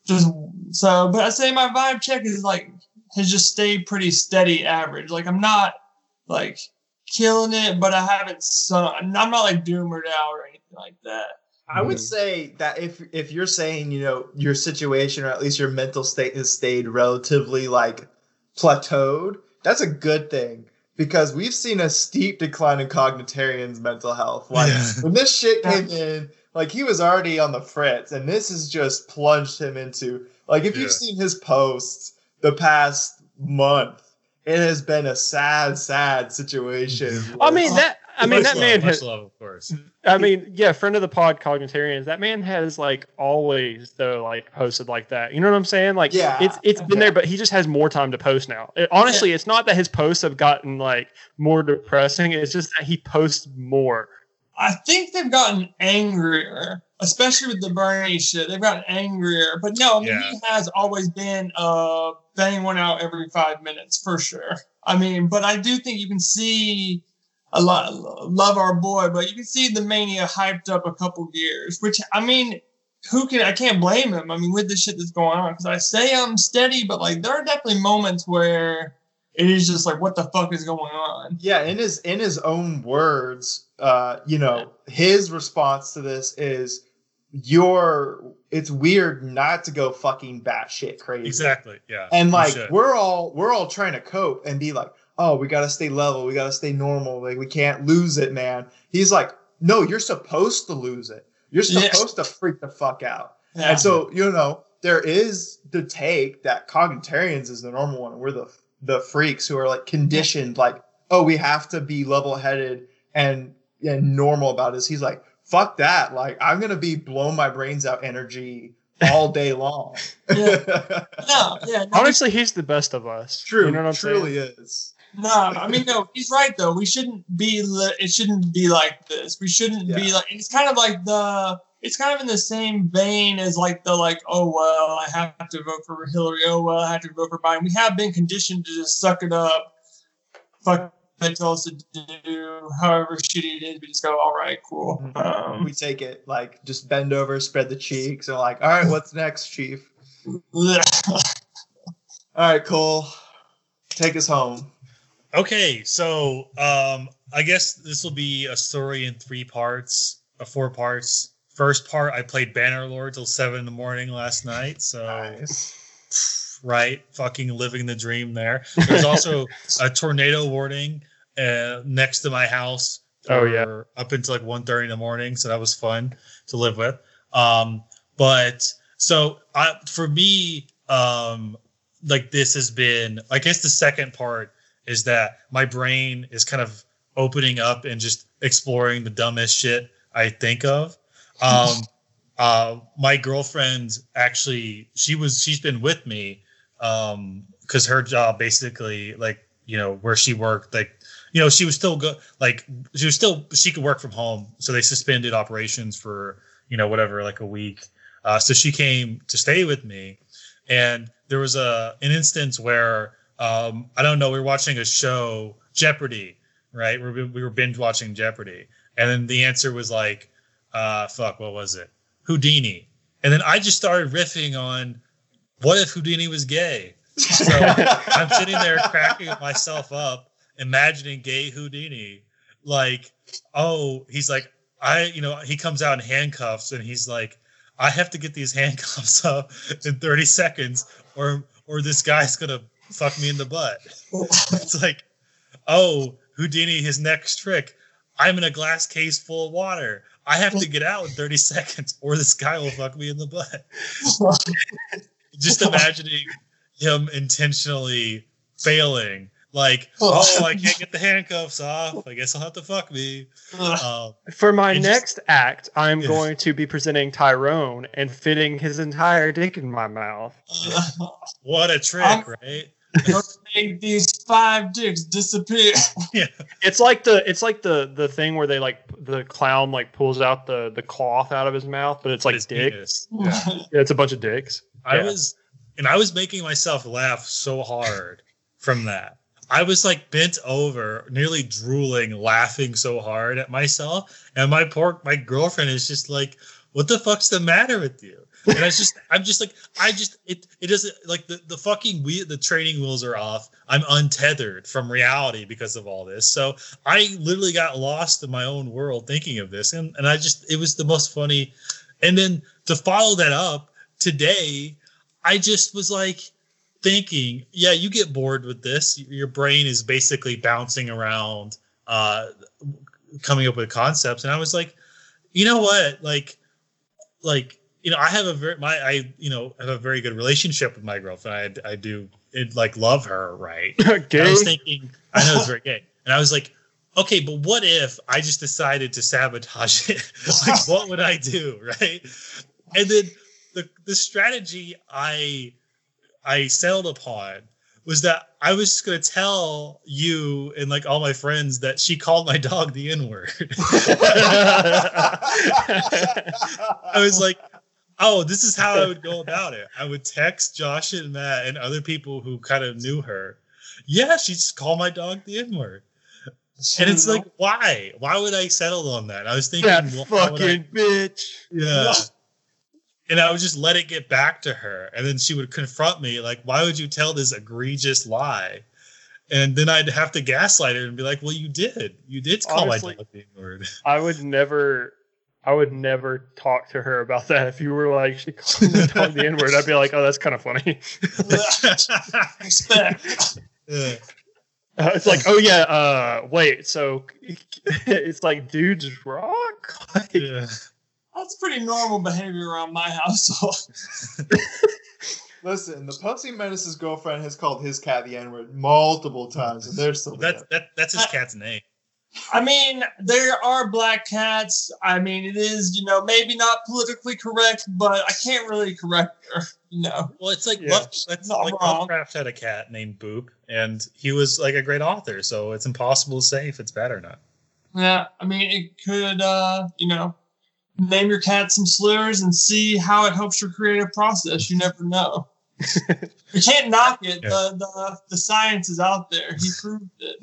just so. But I say my vibe check is like has just stayed pretty steady, average. Like I'm not like killing it, but I haven't. Sunk, I'm not like doomered out or anything like that. I would say that if if you're saying you know your situation or at least your mental state has stayed relatively like plateaued, that's a good thing because we've seen a steep decline in Cognitarian's mental health. Like Yeah. when this shit came in, like he was already on the fritz, and this has just plunged him into like if Yeah. you've seen his posts the past month, it has been a sad, sad situation. I mean that. I mean Much that love, man much has. love, of course. I mean, yeah, friend of the pod, Cognitarians. That man has like always though like posted like that. You know what I'm saying? Like, Yeah. it's it's been there, but he just has more time to post now. It- honestly, it's not that his posts have gotten like more depressing. It's just that he posts more. I think they've gotten angrier, especially with the Bernie shit. They've gotten angrier. But no, I mean, Yeah. he has always been uh banging one out every five minutes for sure. I mean, but I do think you can see a lot love our boy, but you can see the mania hyped up a couple gears, which I mean, who can I can't blame him. I mean, with the shit that's going on, because I say I'm steady, but like there are definitely moments where it is just like, what the fuck is going on? yeah in his in his own words uh you know his response to this is you're it's weird not to go fucking batshit crazy Exactly. Yeah. and like we're all we're all trying to cope and be like oh we gotta stay level we gotta stay normal like we can't lose it man he's like no you're supposed to lose it you're Yeah. supposed to freak the fuck out Yeah. and so you know there is the take that cognitarians is the normal one. We're the the freaks who are like conditioned, like oh we have to be level headed and and normal about this. He's like fuck that. Like I'm gonna be blow my brains out energy all day long. no, yeah, no, Honestly, he's the best of us. True, You know what I'm truly saying? is. No, I mean no, he's right though. We shouldn't be. Li- it shouldn't be like this. We shouldn't be like. It's kind of like the. It's kind of in the same vein as like the like. Oh well, I have to vote for Hillary. Oh well, I have to vote for Biden. We have been conditioned to just suck it up. Fuck. They tell us to do however shitty it is. We just go, all right, cool. Um, We take it like just bend over, spread the cheeks, and like, all right, what's next, Chief? All right, Cole, take us home. Okay, so um, I guess this will be a story in three parts, uh, four parts. First part, I played Bannerlord till seven in the morning last night. So Nice. right, fucking living the dream there. There's also a tornado warning uh, next to my house. Oh, yeah. up until like 1.30 in the morning, so that was fun to live with. Um, but so I, for me, um, like this has been, I guess the second part is that my brain is kind of opening up and just exploring the dumbest shit I think of. Um, uh, my girlfriend actually, she was, she's been with me um because her job basically like you know where she worked like you know she was still good like she was still she could work from home. So they suspended operations for you know whatever like a week. Uh, so she came to stay with me. And there was a an instance where um i don't know we were watching a show jeopardy right we were, we were binge watching jeopardy and then the answer was like uh fuck what was it houdini and then i just started riffing on what if Houdini was gay? So I'm sitting there cracking myself up, imagining gay Houdini. Like, oh, he's like, I, you know, he comes out in handcuffs and he's like, I have to get these handcuffs up in 30 seconds or or this guy's gonna fuck me in the butt. it's like, oh, Houdini, his next trick. I'm in a glass case full of water. I have to get out in 30 seconds or this guy will fuck me in the butt just imagining him intentionally failing like oh i can't get the handcuffs off i guess i'll have to fuck me um, For my It just- next act, I'm Yeah. going to be presenting Tyrone and fitting his entire dick in my mouth. what a trick I'm- right make these five dicks disappear. yeah It's like the it's like the the thing where they like the clown like pulls out the the cloth out of his mouth, but it's like His dick. penis. Yeah, it's a bunch of dicks. i Yeah. was and i was making myself laugh so hard from that i was like bent over nearly drooling laughing so hard at myself and my poor my girlfriend is just like what the fuck's the matter with you and I just I'm just like I just it it doesn't like the the fucking wheel the training wheels are off. I'm untethered from reality because of all this. So I literally got lost in my own world thinking of this, and and I just it was the most funny. And then to follow that up today, I just was like thinking, yeah, you get bored with this. Your brain is basically bouncing around, uh, coming up with concepts, and I was like, you know what, like, like you know, I have a very my I you know have a very good relationship with my girlfriend. I I do it like love her, right? Gay? I was thinking, I know it's very gay, and I was like, okay, but what if I just decided to sabotage it? like, what would I do, right? And then the the strategy I I settled upon was that I was just gonna tell you and like all my friends that she called my dog the N word. I was like, oh, this is how I would go about it. I would text Josh and Matt and other people who kind of knew her. Yeah, she just called my dog the N word. And it's like, why? Why would I settle on that? I was thinking, that well, would I- fucking bitch. yeah. And I would just let it get back to her. And then she would confront me, like, why would you tell this egregious lie? And then I'd have to gaslight her and be like, well, you did. You did call Honestly- my dog the N-word. I would never. I would never talk to her about that. If you were like, she called me dog the N word, I'd be like, oh, that's kind of funny. Respect. Uh, it's like, oh yeah, uh, wait, so it's like dudes rock. Like, Yeah. That's pretty normal behavior around my household. Listen, the Pussy Menace's girlfriend has called his cat the N word multiple times, and they're still That's that, that's his cat's name. I mean, there are black cats. I mean, it is, you know, maybe not politically correct, but I can't really correct her, you know. Well, it's like Yeah. Love, that's Not like wrong. Lovecraft had a cat named Boop, and he was like a great author. So it's impossible to say if it's bad or not. Yeah, I mean, it could, uh, you know, name your cat some slurs and see how it helps your creative process. You never know. you can't knock it. Yeah. The, the the science is out there. He proved it.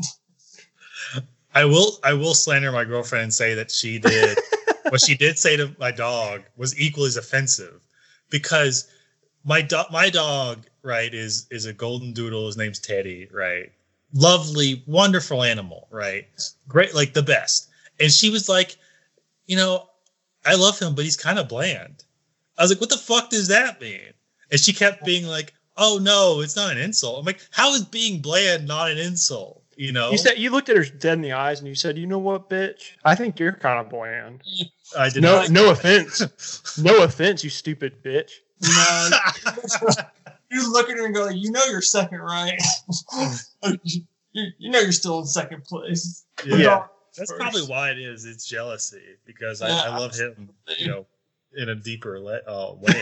I will I will slander my girlfriend and say that she did what she did say to my dog was equally as offensive because my dog my dog right is is a golden doodle. His name's Teddy right? Lovely wonderful animal right? Great like the best. And she was like you know I love him but he's kind of bland. I was like what the fuck does that mean? And she kept being like oh no it's not an insult. I'm like how is being bland not an insult you know You said you looked at her dead in the eyes and you said, "You know what, bitch? I think you're kind of bland." I did No, not no offense, no offense, you stupid bitch. You you look at her and go, "You know, you're second, right? you, you know, you're still in second place." Yeah. That's First. probably why it is. It's jealousy because I, Yeah, I love him, you know, in a deeper le- uh, way.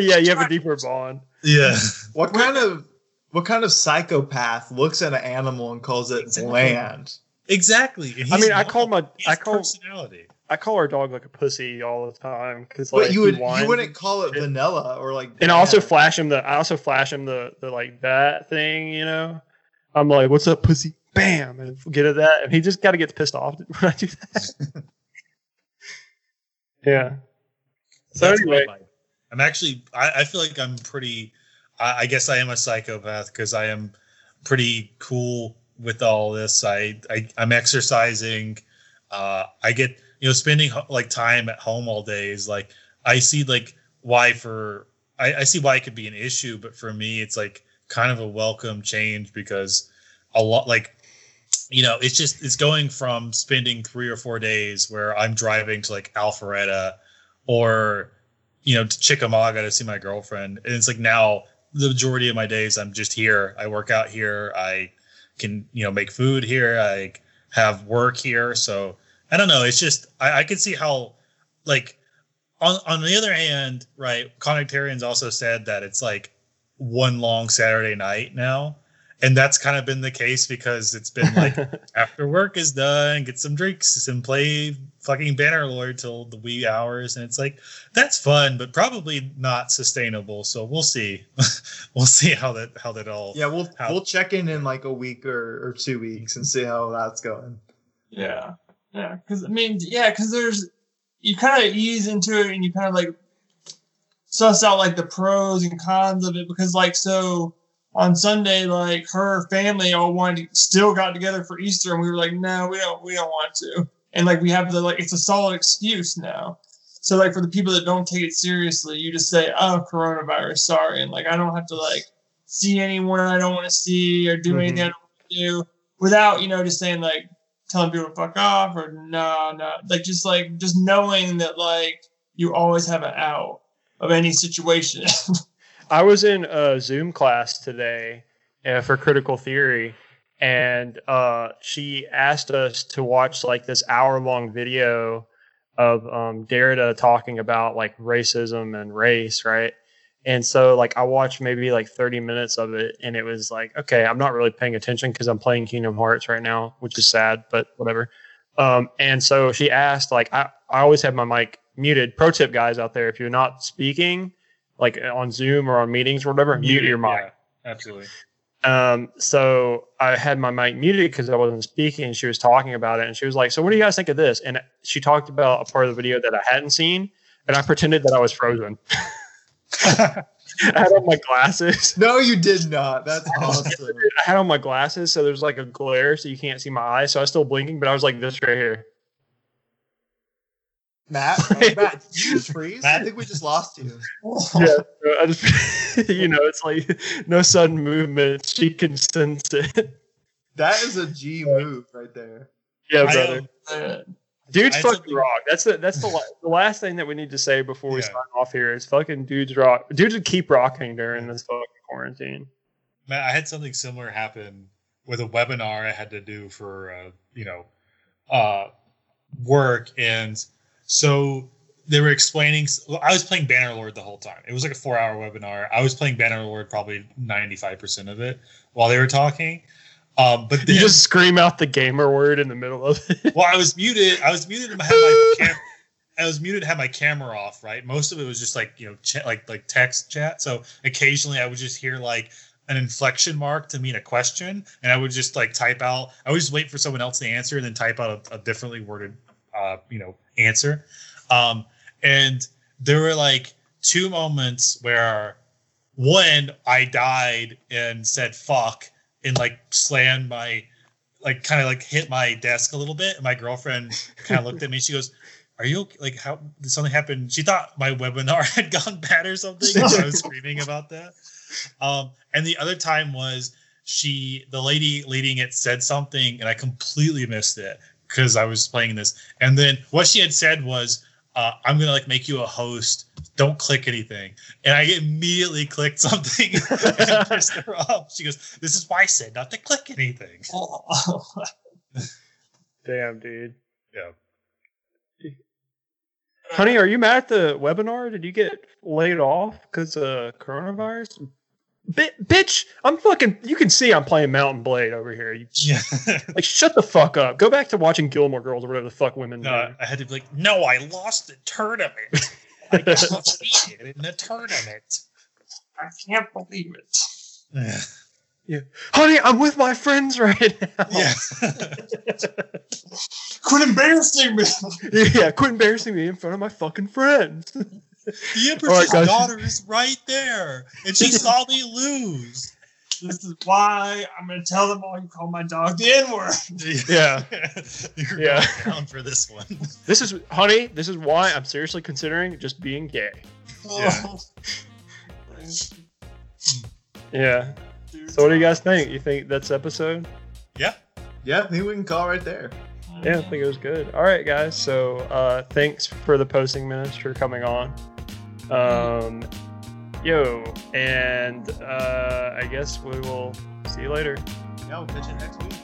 yeah, you have a deeper bond. yeah. What kind of what kind of psychopath looks at an animal and calls it Exactly. bland? Exactly. And I he's mean, I call my, I has call, personality. I call our dog like a pussy all the time because like But you would you wouldn't call it vanilla or like and I also flash him the, I also flash him the, the like that thing, you know. I'm like, "What's up, pussy?" Bam, and get at that, and he just kind of gets pissed off when I do that. yeah. So That's anyway. I'm actually. I, I feel like I'm pretty. I, I guess I am a psychopath because I am pretty cool with all this. I, I I'm exercising. Uh, I get you know spending like time at home all day is like I see like why for I, I see why it could be an issue, but for me it's like kind of a welcome change because a lot like you know it's just it's going from spending three or four days where I'm driving to like Alpharetta or you know to Chickamauga to see my girlfriend, and it's like now the majority of my days I'm just here. I work out here. I can you know make food here. I have work here. So I don't know. It's just I, I can see how like on on the other hand, right? Cognitarians also said that it's like one long Saturday night now. And that's kind of been the case because it's been like after work is done, get some drinks and play fucking Bannerlord till the wee hours. And it's like, that's fun, but probably not sustainable. So we'll see. we'll see how that how that all Yeah, we'll How- we'll check in in like a week or, or two weeks and see how that's going. Yeah, yeah. Because I mean, yeah, because there's you kind of ease into it and you kind of like suss out like the pros and cons of it because like so on Sunday, like her family all wanted to, still got together for Easter, and we were like, no, we don't, we don't want to, and like we have the like it's a solid excuse now. So like for the people that don't take it seriously, you just say, oh, coronavirus, sorry, and like I don't have to like see anyone I don't want to see or do mm-hmm. anything I don't want to do without you know just saying like telling people to fuck off or no, no, like just like just knowing that like you always have an out of any situation. I was in a Zoom class today uh, for critical theory, and uh, she asked us to watch like this hour long video of um, Derrida talking about like racism and race, right? And so like I watched maybe like 30 minutes of it, and it was like, okay, I'm not really paying attention because I'm playing Kingdom Hearts right now, which is sad, but whatever. Um, and so she asked, like, I, I always have my mic muted. Pro tip, guys out there, if you're not speaking, like on Zoom or on meetings or whatever, mute, your mic. Yeah, absolutely. Um, so I had my mic muted because I wasn't speaking and she was talking about it. And she was like, So what do you guys think of this? And she talked about a part of the video that I hadn't seen. And I pretended that I was frozen. I had on my glasses. No, you did not. That's awesome. I had on my glasses, so there's like a glare, so you can't see my eyes. So I was still blinking, but I was like this right here. Matt, oh, Matt, did you just freeze? I think we just lost you. Yeah, I just, you know, it's like no sudden movement. She can sense it. That is a G move right there. Yeah, brother. Dudes I fucking rock. That's the that's the, la- the last thing that we need to say before we Yeah. sign off here is fucking dudes rock. Dudes would keep rocking during this fucking quarantine. Matt, I had something similar happen with a webinar I had to do for uh, you know uh, work, and so they were explaining. I was playing Bannerlord the whole time. It was like a four-hour webinar. I was playing Bannerlord probably ninety-five percent of it while they were talking. Um, but then, You just scream out the gamer word in the middle of it. well, I was muted. I was muted and had my cam- I was muted, had my camera off. Right, most of it was just like you know, ch- like like text chat. So occasionally, I would just hear like an inflection mark to mean a question, and I would just like type out. I would just wait for someone else to answer, and then type out a, a differently worded, uh, you know, answer. Um, and there were like two moments where one I died and said fuck and like slammed my like kind of like hit my desk a little bit and my girlfriend kind of looked at me she goes are you okay? like how did something happen she thought my webinar had gone bad or something so i was screaming about that um and the other time was she the lady leading it said something and i completely missed it because i was playing this and then what she had said was uh, i'm gonna like make you a host don't click anything and i immediately clicked something and pissed her off she goes this is why i said not to click anything Damn, dude. yeah Honey, are you mad at the webinar? Did you get laid off because of coronavirus? Bi- bitch, I'm fucking. You can see I'm playing Mount & Blade over here. You, yeah like, shut the fuck up. Go back to watching Gilmore Girls or whatever the fuck women no do. i had to be like no i lost the tournament i got cheated in the tournament I can't believe it. yeah Honey, I'm with my friends right now. yeah Quit embarrassing me. yeah. Quit embarrassing me in front of my fucking friends. The All empress's right, daughter is right there and she saw me lose This is why I'm gonna tell them all you call my dog the N word. Yeah. you're Yeah. going down for this one This is, honey, this is why I'm seriously considering just being gay. Yeah. Yeah. So, what do you guys think? You think that's episode? yeah Yeah, I think we can call right there. Yeah, I think it was good. All right, guys. So, uh, thanks for the posting menace for coming on. Um, yo, and uh, I guess we will see you later. Yeah, we'll catch you next week.